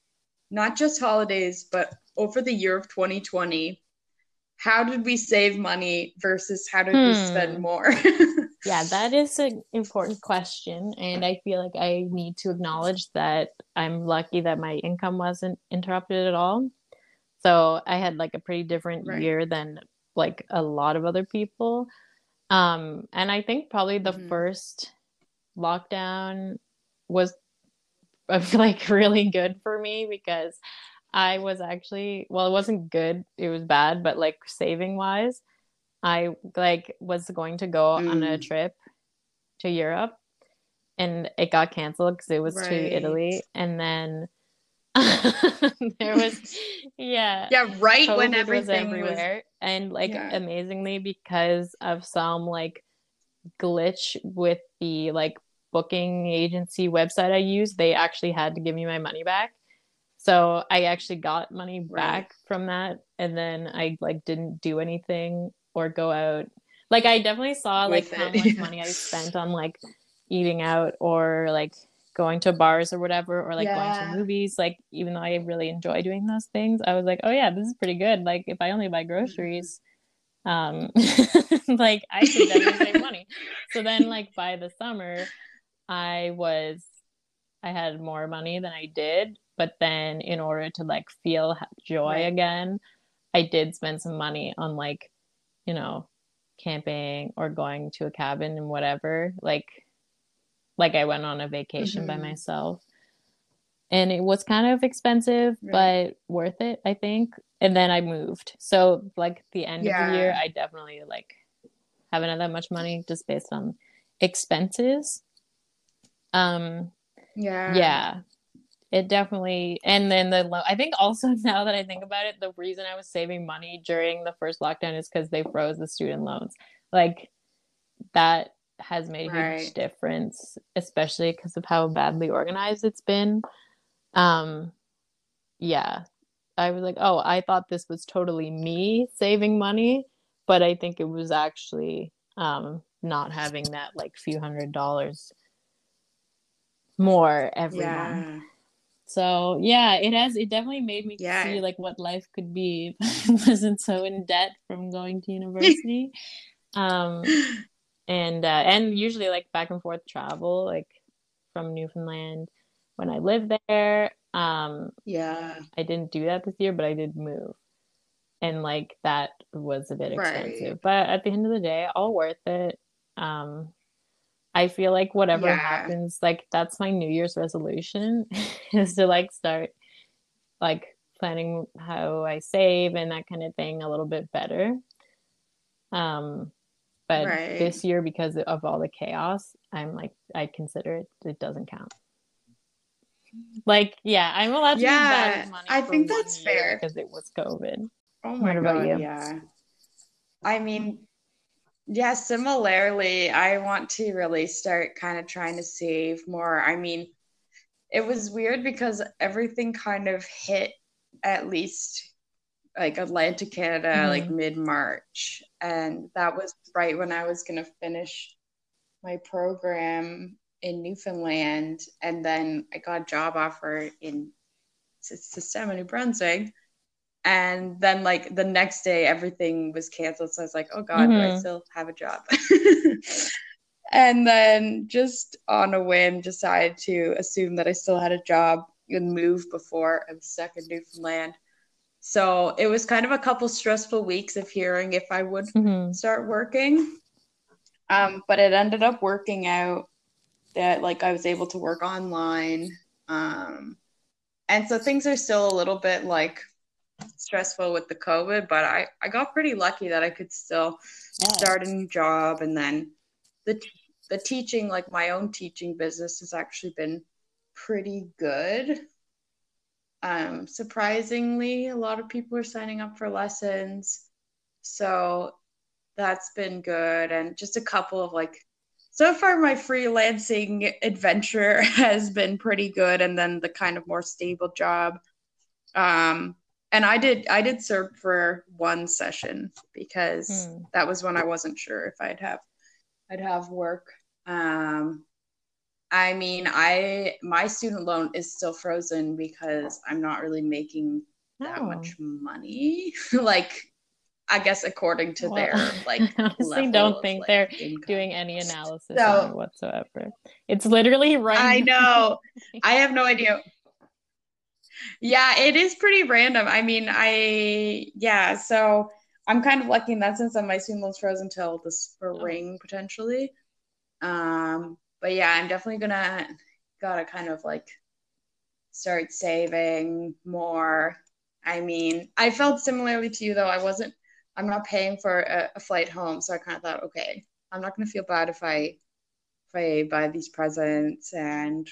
Not just holidays, but over the year of 2020. How did we save money versus how did we spend Hmm. more? Yeah, that is an important question. And I feel like I need to acknowledge that I'm lucky that my income wasn't interrupted at all. So I had like a pretty different Right. year than like a lot of other people. Um, and I think probably the Mhm. first lockdown was like really good for me because I was actually, well, it wasn't good, it was bad, but like saving wise, I like was going to go on a Mm. trip to Europe and it got canceled because it was to Italy and then there was yeah yeah, right when COVID was everything was, everywhere and like Yeah. amazingly because of some like glitch with the like booking agency website I used they actually had to give me my money back so I actually got money Right. back from that and then I like didn't do anything or go out. Like I definitely saw like how much yeah. money I spent on like eating out or like going to bars or whatever or like going to movies. Like even though I really enjoy doing those things I was like oh yeah this is pretty good. Like if I only buy groceries um like I should definitely save money. So then like by the summer I was I had more money than I did. But then in order to like feel joy Right. again I did spend some money on like you know camping or going to a cabin and whatever like like I went on a vacation by Mhm. myself and it was kind of expensive Right. but worth it I think and then I moved so like the end of the year I definitely like haven't had that much money just based on expenses um yeah. yeah it definitely and then the lo- i think also now that i think about it the reason i was saving money during the first lockdown is because they froze the student loans. Like that has made a huge difference especially because of how badly organized it's been. Um yeah. I was like oh i thought this was totally me saving money but i think it was actually um not having that like few hundred dollars more every month. Yeah. So yeah, it has it definitely made me Yeah. see like what life could be if I wasn't so in debt from going to university. um and uh and usually like back and forth travel like from Newfoundland when I lived there. Um Yeah. I didn't do that this year, but I did move. And like that was a bit Right. expensive. But at the end of the day, all worth it. Um I feel like whatever Yeah. happens, like that's my New Year's resolution is to like start like planning how I save and that kind of thing a little bit better. Um but Right. this year because of all the chaos, I'm like I consider it it doesn't count. Like, yeah, I'm allowed to be bad Yeah, money. I think that's fair. because it was COVID. Oh my What God, yeah. I mean, yeah, similarly, I want to really start kind of trying to save more. I mean, it was weird because everything kind of hit at least like Atlantic Canada mm-hmm. like mid March, and that was right when I was gonna finish my program in Newfoundland, and then I got a job offer in Sistema, New Brunswick. And then, like the next day, everything was canceled. So I was like, "Oh God, mm-hmm. do I mm-hmm. still have a job?" and then, just on a whim, decided to assume that I still had a job and move before I was stuck in Newfoundland. So it was kind of a couple stressful weeks of hearing if I would mm-hmm. start working. Um, but it ended up working out that like I was able to work online. Um, and so things are still a little bit like stressful with the COVID, but I, I got pretty lucky that I could still yeah. start a new job. And then the, the teaching, like my own teaching business has actually been pretty good. Um, surprisingly, a lot of people are signing up for lessons. So that's been good. And just a couple of like so far my freelancing adventure has been pretty good and then the kind of more stable job um and i did i did serve for one session because mm. that was when i wasn't sure if i'd have i'd have work um i mean i my student loan is still frozen because i'm not really making that oh. much money like I guess according to well, their like. I honestly don't think like, they're income. doing any analysis so, whatsoever. It's literally right. I know. I have no idea. Yeah, it is pretty random. I mean, I yeah. So I'm kind of lucky in that sense that my student loan's frozen until the spring oh. potentially. Um, but yeah, I'm definitely gonna gotta kind of like start saving more. I mean, I felt similarly to you though. I wasn't I'm not paying for a, a flight home, so I kind of thought, okay, I'm not going to feel bad if I if I buy these presents and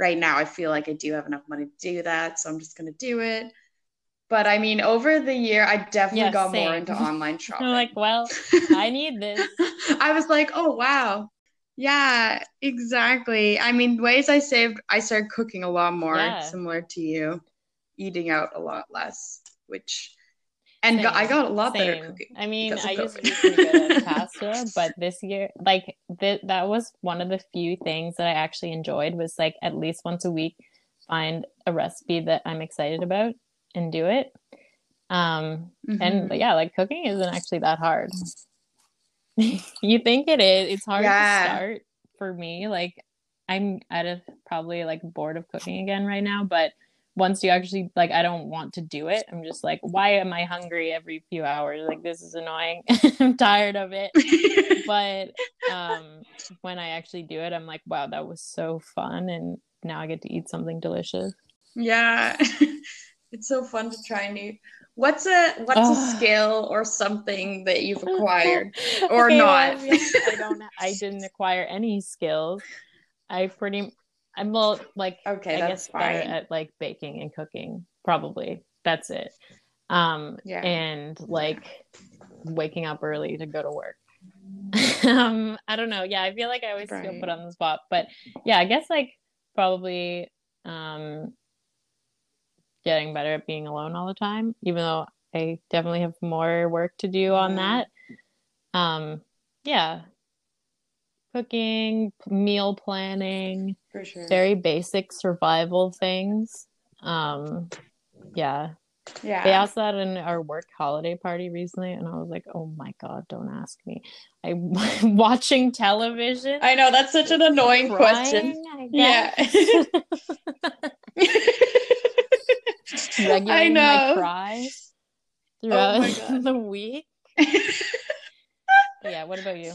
right now I feel like I do have enough money to do that, so I'm just going to do it. But I mean, over the year, I definitely yeah, got same. more into online shopping. Like, well, I need this. I was like, oh wow, yeah, exactly. I mean, ways I saved, I started cooking a lot more, yeah. similar to you, eating out a lot less, which and I got a lot Same. better cooking. I mean, I used to be pretty good at pasta, but this year, like th- that was one of the few things that I actually enjoyed was like at least once a week find a recipe that I'm excited about and do it. Um, mm-hmm. and yeah, like cooking isn't actually that hard. you think it is? It's hard yeah. to start for me. Like I'm out of probably like bored of cooking again right now, but once you actually like i don't want to do it i'm just like why am i hungry every few hours? Like this is annoying. I'm tired of it. But um when i actually do it i'm like wow that was so fun and now i get to eat something delicious. Yeah. It's so fun to try new what's a what's oh. a skill or something that you've acquired or okay, not? Well, I, don't i didn't acquire any skills. I pretty I'm well, like okay, I guess fine. better at like baking and cooking. Probably that's it. Um, yeah. and like waking up early to go to work. um, I don't know. Yeah, I feel like I always right. feel put on the spot, but yeah, I guess like probably um getting better at being alone all the time, even though I definitely have more work to do on that. Um, yeah, cooking, meal planning, for sure. Very basic survival things. Um, yeah. Yeah. They asked that in our work holiday party recently, and I was like, "Oh my god, don't ask me." I'm watching television. I know that's such an annoying question. Yeah. Regulating I know. my cries throughout oh the week. yeah. What about you?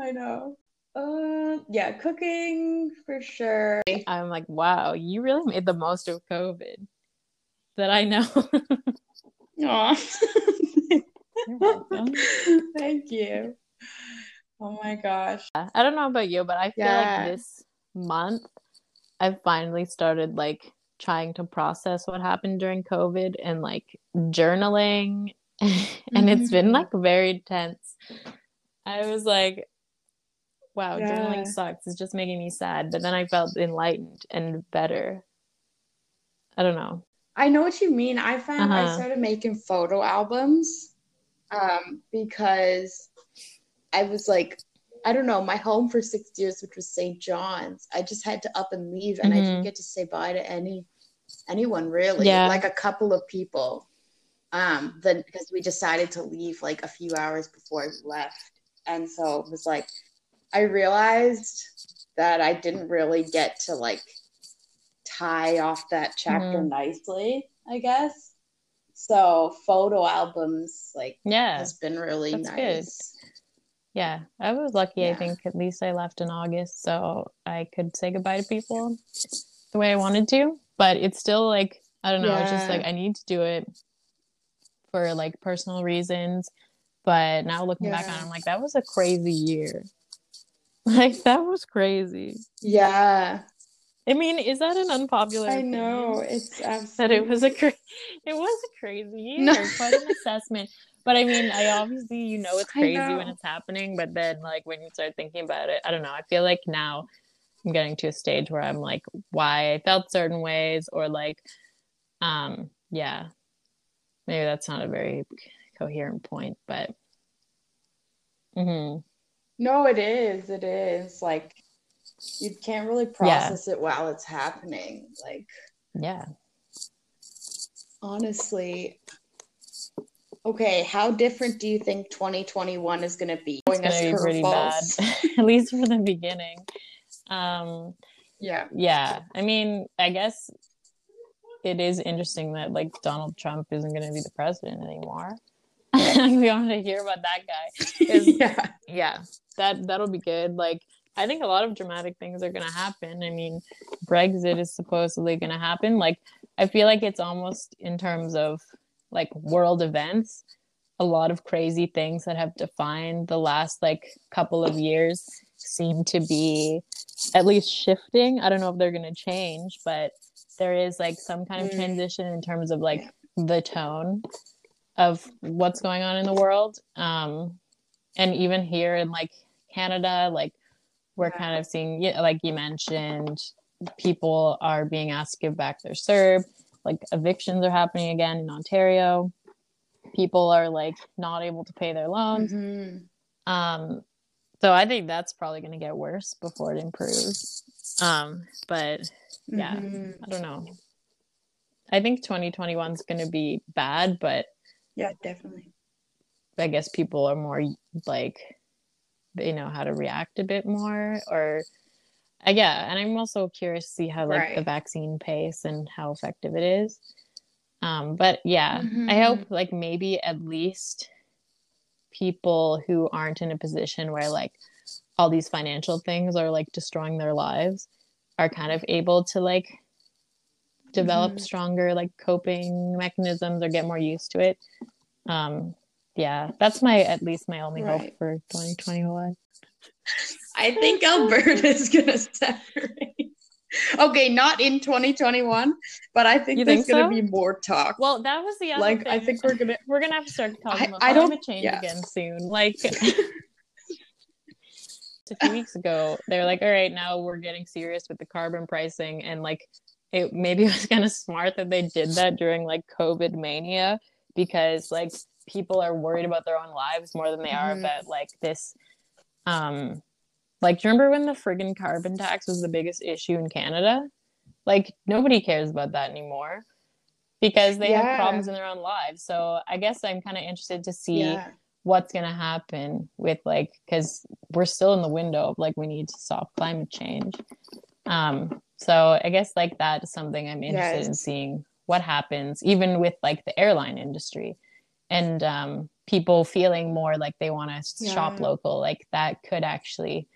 I know. Uh, yeah, cooking for sure. I'm like, wow, you really made the most of COVID that I know. Aw. Thank you. Oh my gosh. I don't know about you, but I feel yeah. like this month I've finally started like trying to process what happened during COVID and like journaling. and mm-hmm. it's been mm-hmm. like very tense. I was like, wow, yeah. journaling sucks. It's just making me sad. But then I felt enlightened and better. I don't know. I know what you mean. I found I Uh-huh. started making photo albums um, because I was like, I don't know, my home for six years, which was St. John's, I just had to up and leave, and I didn't Mhm. get to say bye to any anyone really, Yeah. like a couple of people. Um, then because we decided to leave like a few hours before we left, and so it was like I realized that I didn't really get to like tie off that chapter Mhm. nicely, I guess. So photo albums like Yeah. has been really That's good. nice. Yeah. I was lucky. I think at least I left in August, so I could say goodbye to people the way I wanted to. But it's still like, I don't know, it's just like I need to do it for like personal reasons. But now looking back on it, I'm like, that was a crazy year. Like, that was crazy. Yeah, I mean, is that an unpopular I know it's that absolutely it was a cra- it was a crazy year No. quite an assessment. But i mean i obviously you know it's crazy when it's happening but then like when you start thinking about it i don't know i feel like now i'm getting to a stage where i'm like why i felt certain ways or like um yeah. Maybe that's not a very coherent point but hmm No, it is. It is like you can't really process it while it's happening. Like yeah honestly, okay, how different do you think 2021 is going to be? it's gonna be pretty bad at least for the beginning um yeah. yeah i mean i guess it is interesting that like donald trump isn't going to be the president anymore we don't want to hear about that guy. Yeah. yeah that that'll be good like i think a lot of dramatic things are going to happen i mean brexit is supposedly going to happen like i feel like it's almost in terms of like world events a lot of crazy things that have defined the last like couple of years seem to be at least shifting. I don't know if they're going to change, but there is like some kind of Mm. transition in terms of like the tone of what's going on in the world. Um, and even here in like Canada, like we're Yeah. kind of seeing, yeah, like you mentioned, people are being asked to give back their CERB. Like evictions are happening again in Ontario. People are like not able to pay their loans. Mhm. Um, so I think that's probably going to get worse before it improves. Um, but Yeah. Mhm. I don't know. I think 2021 is going to be bad, but Yeah, definitely. I guess people are more like they know how to react a bit more or uh, yeah, and I'm also curious to see how like the vaccine pace and how effective it is. Um, but yeah, I Mhm. hope like maybe at least people who aren't in a position where like all these financial things are like destroying their lives are kind of able to like develop Mhm. stronger like coping mechanisms or get more used to it. Um, yeah, that's my at least my only Right. hope for 2021. I think Alberta's gonna separate. Okay, not in 2021, but I think You there's think gonna be more talk. Well, that was the other thing. like I think we're gonna we're gonna have to start talking I- about I don't- climate change yeah. again soon. Like a few weeks ago, they're like, "All right, now we're getting serious with the carbon pricing," and like it maybe it was kind of smart that they did that during like COVID mania because like people are worried about their own lives more than they are Mhm. about like this. Um, like, do you remember when the friggin' carbon tax was the biggest issue in Canada? Like nobody cares about that anymore because they have problems in their own lives. So I guess I'm kind of interested to see yeah. what's going to happen with like because we're still in the window of like we need to stop climate change. Um, so I guess like that is something I'm interested in seeing what happens, even with like the airline industry and um, people feeling more like they want to shop local. Like that could actually,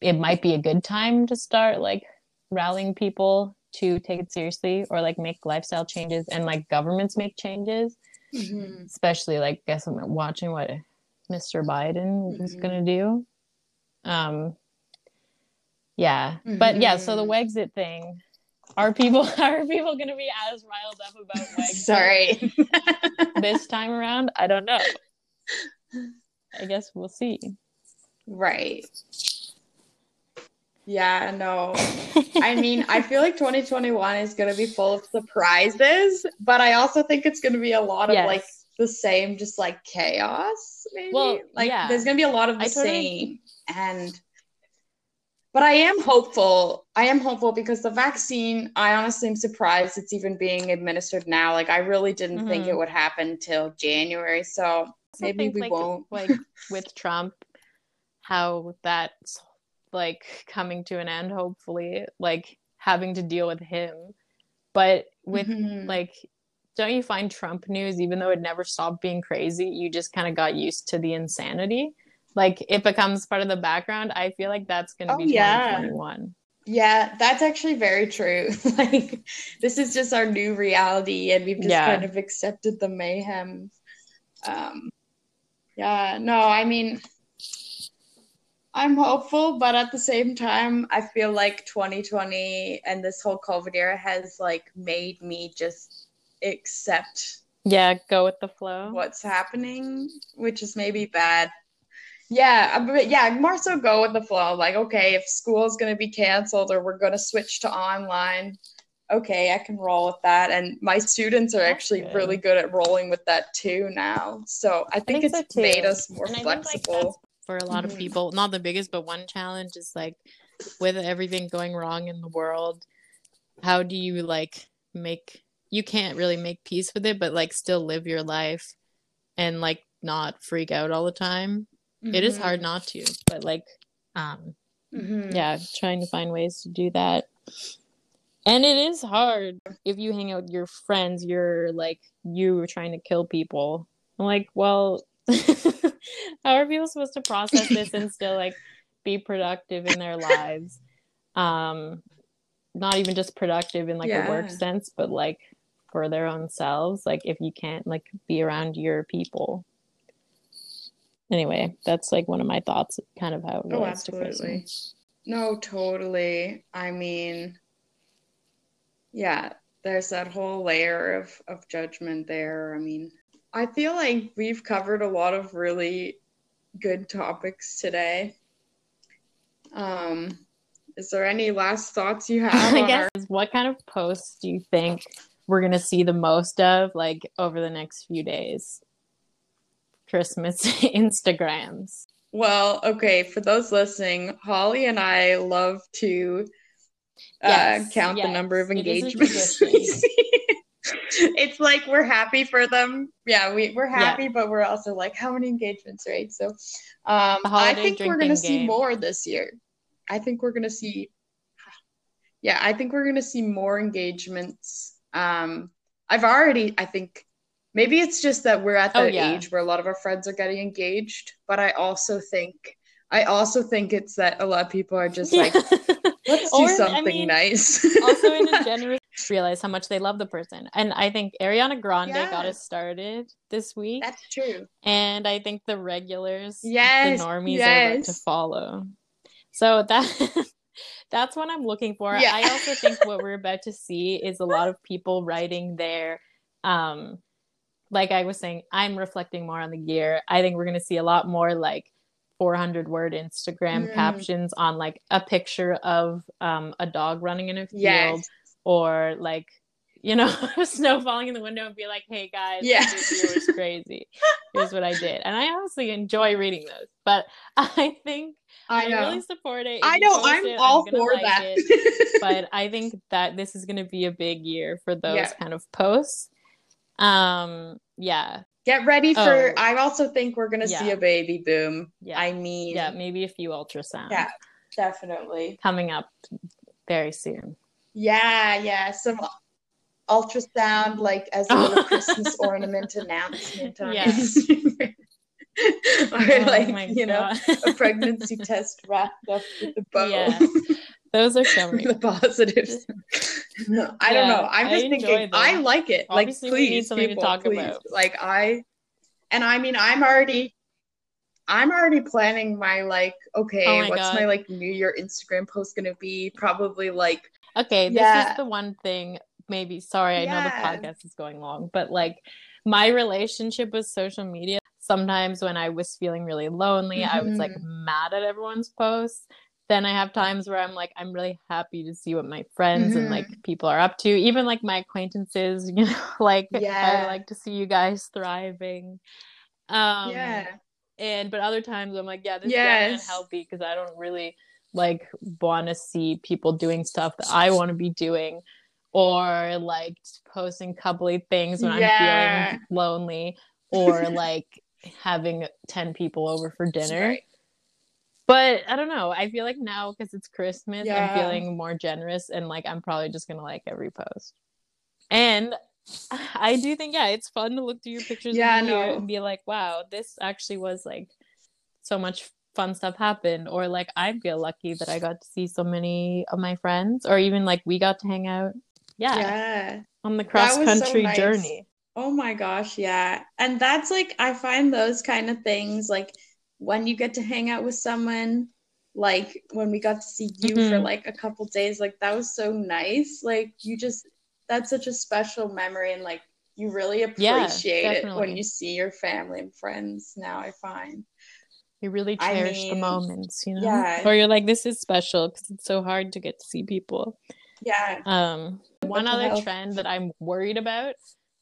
it might be a good time to start like rallying people to take it seriously or like make lifestyle changes and like governments make changes Mhm. especially like guess I'm watching what Mr. Biden is Mhm. gonna do. Um yeah. But yeah, so the Mhm. Wexit thing, are people are people gonna be as riled up about Wexit Sorry. this time around? I don't know. I guess we'll see. right. Yeah, no. I mean, I feel like 2021 is going to be full of surprises, but I also think it's going to be a lot of Yes. like the same, just like chaos, maybe. Well, like yeah. there's going to be a lot of the totally- same. And, but I am hopeful. I am hopeful because the vaccine, I honestly am surprised it's even being administered now. Like, I really didn't think Mhm. it would happen till January. So maybe we like, won't. like with Trump, how that's like coming to an end, hopefully, like having to deal with him. But with Mhm. like, don't you find Trump news, even though it never stopped being crazy, you just kind of got used to the insanity? Like, it becomes part of the background. I feel like that's going to Oh, be yeah. 2021. Yeah, that's actually very true. like this is just our new reality and we've just Yeah. kind of accepted the mayhem. Um yeah, no, I mean I'm hopeful, but at the same time, I feel like 2020 and this whole COVID era has like made me just accept Yeah, go with the flow. what's happening, which is maybe bad. Yeah, uh, but yeah, more so go with the flow. Like, okay, if school is going to be canceled or we're going to switch to online, okay, I can roll with that. And my students are That's actually good. really good at rolling with that too now. So I think, think so, it's made us more And I think, like, flexible. for a lot Mhm. of people. Not the biggest, but one challenge is like with everything going wrong in the world, how do you like make you can't really make peace with it, but like still live your life and like not freak out all the time. It is hard not to, but like um Mhm. yeah, trying to find ways to do that. And it is hard if you hang out with your friends, you're like you trying to kill people. I'm like, well, how are people supposed to process this and still like be productive in their lives? Um not even just productive in like a work sense, but like for their own selves, like if you can't like be around your people. Anyway, that's like one of my thoughts, kind of how it Oh, relates to absolutely. Christmas. No, totally. I mean, yeah, there's that whole layer of of judgment there. I mean, I feel like we've covered a lot of really good topics today. Um, is there any last thoughts you have I guess our what kind of posts do you think we're gonna see the most of like over the next few days? Christmas Instagrams. Well, okay, for those listening, Holly and I love to uh, Yes, count the number of it is a engagements it's like we're happy for them. Yeah, we, we're happy, but we're also like, how many engagements, right? So um, I think we're gonna see more this year. I think we're gonna see yeah, I think we're gonna see more engagements. Um, I've already, I think maybe it's just that we're at Oh, that yeah. age where a lot of our friends are getting engaged, but I also think I also think it's that a lot of people are just like, let's do Or, I something mean, nice. also in a generous realize how much they love the person. And I think Ariana Grande got us started this week. That's true. and I think the regulars, Yes, the normies are about to follow. So that that's what I'm looking for. Yeah. I also think what we're about to see is a lot of people writing their um like I was saying, I'm reflecting more on the year. I think we're gonna see a lot more like 400 word Instagram Mm. captions on like a picture of um a dog running in a field Yes. or like you know snow falling in the window and be like hey guys Yeah. this year was crazy here's what i did and i honestly enjoy reading those but i think I i, really support it If I know. I'm it, all gonna for like that. but i think that this is going to be a big year for those Yeah. kind of posts um yeah Get ready for. Oh. I also think we're gonna see a baby boom. yeah I mean, yeah maybe a few ultrasounds Yeah. definitely. coming up very soon Yeah, yeah. Some ultrasound, like as a little Christmas ornament announcement on Yeah. Instagram. or Oh like my you know, a pregnancy test wrapped up with a bow. Yeah. Those are so the positives. No, I don't know. I'm just enjoy thinking. I like it. Obviously, like, please, to people, talk please. about. Like, I, and I mean, I'm already, I'm already planning my like, okay, Oh my what's God. my like New Year Instagram post gonna be? Probably like, Okay, this Yeah. is the one thing. Maybe sorry, I know the podcast is going long, but like my relationship with social media. Sometimes when I was feeling really lonely, I was like Mhm. mad at everyone's posts. Then I have times where I'm like, I'm really happy to see what my friends mm-hmm. and like people are up to, even like my acquaintances, you know, like yeah. I like to see you guys thriving. Um, yeah. And but other times I'm like, yeah, this yes. is unhealthy because I don't really like want to see people doing stuff that I want to be doing or like posting coupley things when yeah. I'm feeling lonely or like having 10 people over for dinner. Right. But I don't know. I feel like now because it's Christmas, yeah. I'm feeling more generous and like I'm probably just gonna like every post. And I do think, yeah, it's fun to look through your pictures yeah, no. and be like, wow, this actually was like so much fun stuff happened. Or like I feel lucky that I got to see so many of my friends, or even like we got to hang out. Yeah. Yeah. On the cross country so nice. journey. Oh my gosh, yeah. And that's like I find those kind of things like when you get to hang out with someone like when we got to see you mm-hmm. for like a couple days like that was so nice. Like you just that's such a special memory and like you really appreciate yeah, it when you see your family and friends now i find. You really cherish I mean, the moments you know? yeah. Or you're like this is special because it's so hard to get to see people. Yeah. Um one other trend that i'm worried about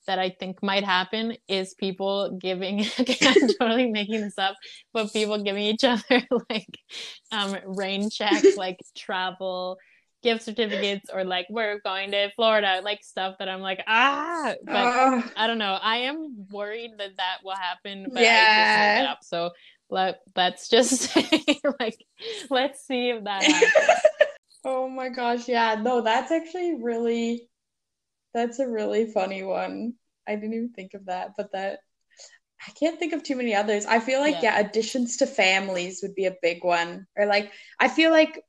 that I think might happen is people giving I'm totally making this up, but people giving each other like um rain checks, like travel gift certificates or like we're going to Florida, like stuff that I'm like, ah, but uh, I don't know. I am worried that that will happen, but yeah. I just up. So let let's just like let's see if that happens. oh my gosh, yeah. No, that's actually really that's a really funny one. I didn't even think of that, but that I can't think of too many others. I feel like yeah. yeah, additions to families would be a big one. Or like I feel like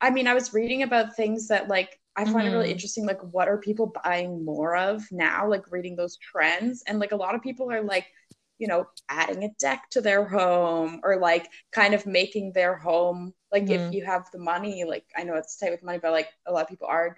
I mean, I was reading about things that like I find mm-hmm. it really mm-hmm. interesting like what are people buying more of now, like reading those trends and like a lot of people are like you know, adding a deck to their home or like kind of making their home like mm-hmm. if you have the money, like I know it's tight with money, but like a lot of people are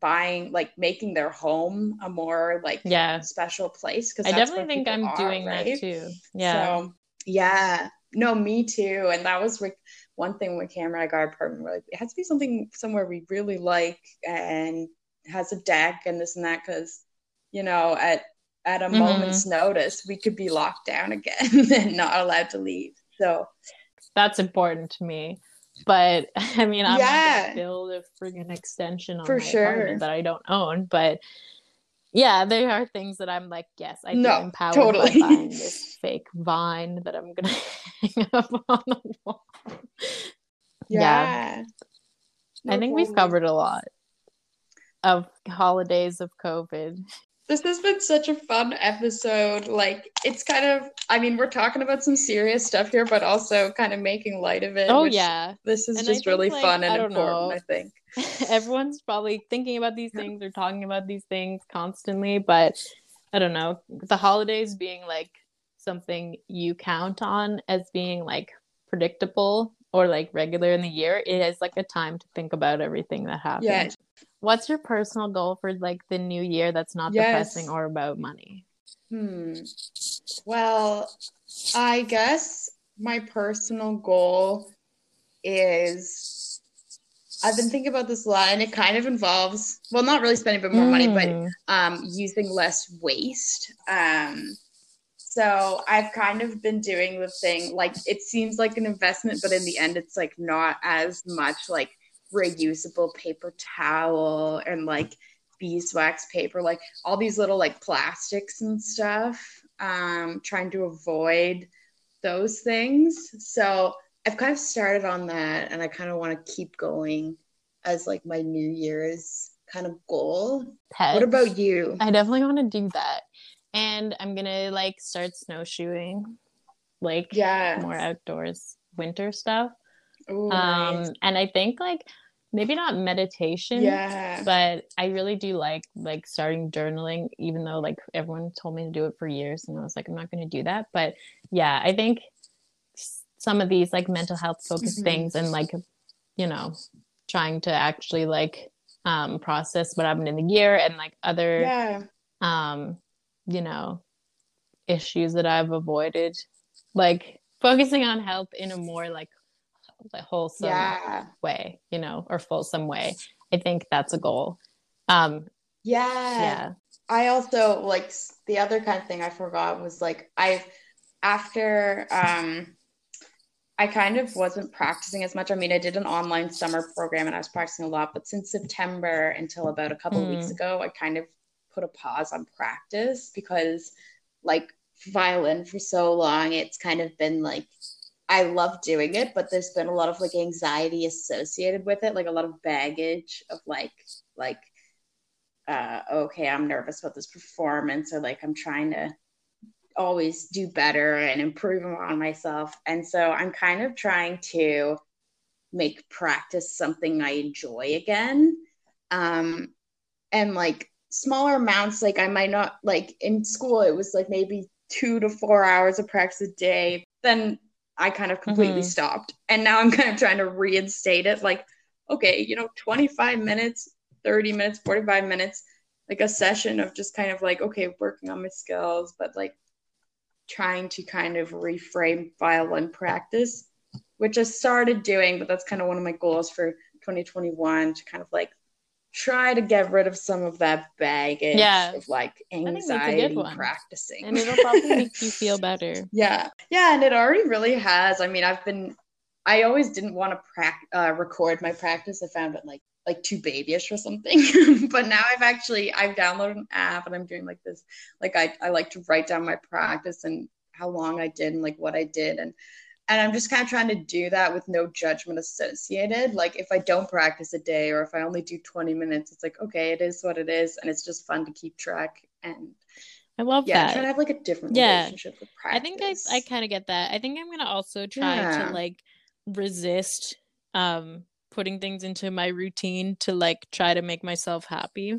buying like making their home a more like yeah. special place because i definitely think i'm are, doing right? that too. Yeah so yeah. no me too. And that was like one thing with Cameron I got apartment where like it has to be something somewhere we really like and has a deck and this and that because you know at at a mm-hmm. moment's notice we could be locked down again and not allowed to leave. So that's important to me but I mean, I'm yeah. not build a friggin' extension on For my sure. apartment that I don't own. But yeah, there are things that I'm like, yes, I no, feel empowered totally. by buying this fake vine that I'm gonna hang up on the wall. Yeah, yeah. No I think problem. we've covered a lot of holidays of COVID. This has been such a fun episode. Like, it's kind of, I mean, we're talking about some serious stuff here, but also kind of making light of it. Oh, yeah. This is and just really like, fun and important, know. I think. Everyone's probably thinking about these things or talking about these things constantly, but I don't know. The holidays being like something you count on as being like predictable or like regular in the year, it is like a time to think about everything that happened. Yeah. What's your personal goal for like the new year that's not yes. depressing or about money? Hmm. Well, I guess my personal goal is I've been thinking about this a lot and it kind of involves well not really spending a bit more mm. money but hmm. um using less waste. Um so I've kind of been doing the thing like it seems like an investment but in the end it's like not as much like reusable paper towel and like beeswax paper, like all these little like plastics and stuff. Um, trying to avoid those things. So I've kind of started on that and I kind of want to keep going as like my New Year's kind of goal. Pets. What about you? I definitely want to do that. And I'm gonna like start snowshoeing, like yeah, more outdoors winter stuff. Ooh, um, nice. and I think like maybe not meditation, yeah, but I really do like like starting journaling, even though like everyone told me to do it for years, and I was like, I'm not going to do that. But yeah, I think some of these like mental health focused mm-hmm. things and like you know trying to actually like um process what happened in the year and like other yeah. um you know issues that I've avoided like focusing on health in a more like like wholesome yeah. way, you know, or fulsome way. I think that's a goal. Um, yeah. Yeah. I also like the other kind of thing I forgot was like I after um I kind of wasn't practicing as much. I mean, I did an online summer program and I was practicing a lot, but since September until about a couple mm. weeks ago, I kind of put a pause on practice because like violin for so long, it's kind of been like I love doing it, but there's been a lot of like anxiety associated with it, like a lot of baggage of like like uh okay, I'm nervous about this performance or like I'm trying to always do better and improve on myself. And so I'm kind of trying to make practice something I enjoy again. Um and like smaller amounts like I might not like in school it was like maybe 2 to 4 hours of practice a day. Then I kind of completely mm-hmm. stopped. And now I'm kind of trying to reinstate it like, okay, you know, 25 minutes, 30 minutes, 45 minutes, like a session of just kind of like, okay, working on my skills, but like trying to kind of reframe violin practice, which I started doing, but that's kind of one of my goals for 2021 to kind of like try to get rid of some of that baggage yeah. of like anxiety practicing. And it'll probably make you feel better. Yeah. Yeah. And it already really has. I mean, I've been, I always didn't want to pra- uh, record my practice. I found it like, like too babyish or something. but now I've actually, I've downloaded an app and I'm doing like this, like I, I like to write down my practice and how long I did and like what I did. And and i'm just kind of trying to do that with no judgment associated like if i don't practice a day or if i only do 20 minutes it's like okay it is what it is and it's just fun to keep track and I love yeah, that. Trying to have like a different yeah. relationship with practice. I think I I kind of get that. I think I'm gonna also try yeah. to like resist um putting things into my routine to like try to make myself happy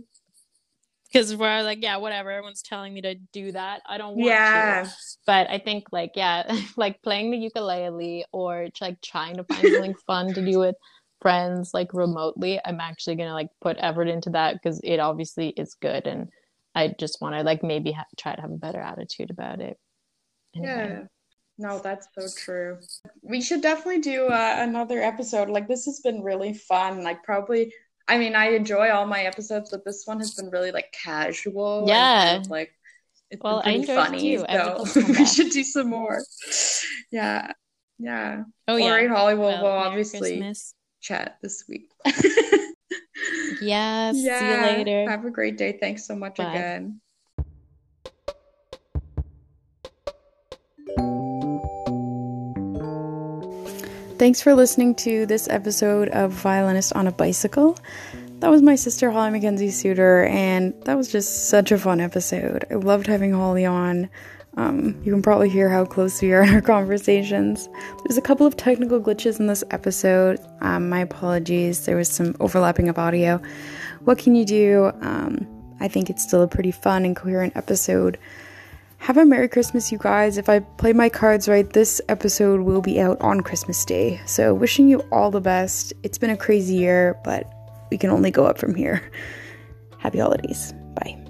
because we're like, yeah, whatever. Everyone's telling me to do that. I don't want yeah. to. But I think like, yeah, like playing the ukulele or like trying to find something fun to do with friends like remotely. I'm actually gonna like put effort into that because it obviously is good, and I just want to like maybe ha- try to have a better attitude about it. Anyway. Yeah. No, that's so true. We should definitely do uh, another episode. Like this has been really fun. Like probably I mean, I enjoy all my episodes, but this one has been really like casual. Yeah. Kind of, like it's well, been pretty funny. So we should do some more. Yeah. Yeah. Oh yeah. All right, Holly will well, obviously Christmas. chat this week. yes. Yeah. See you later. Have a great day. Thanks so much Bye. again. Thanks for listening to this episode of Violinist on a Bicycle. That was my sister Holly Mackenzie Suter, and that was just such a fun episode. I loved having Holly on. Um, you can probably hear how close we are in our conversations. There's a couple of technical glitches in this episode. Um, my apologies. There was some overlapping of audio. What can you do? Um, I think it's still a pretty fun and coherent episode. Have a Merry Christmas, you guys. If I play my cards right, this episode will be out on Christmas Day. So, wishing you all the best. It's been a crazy year, but we can only go up from here. Happy holidays. Bye.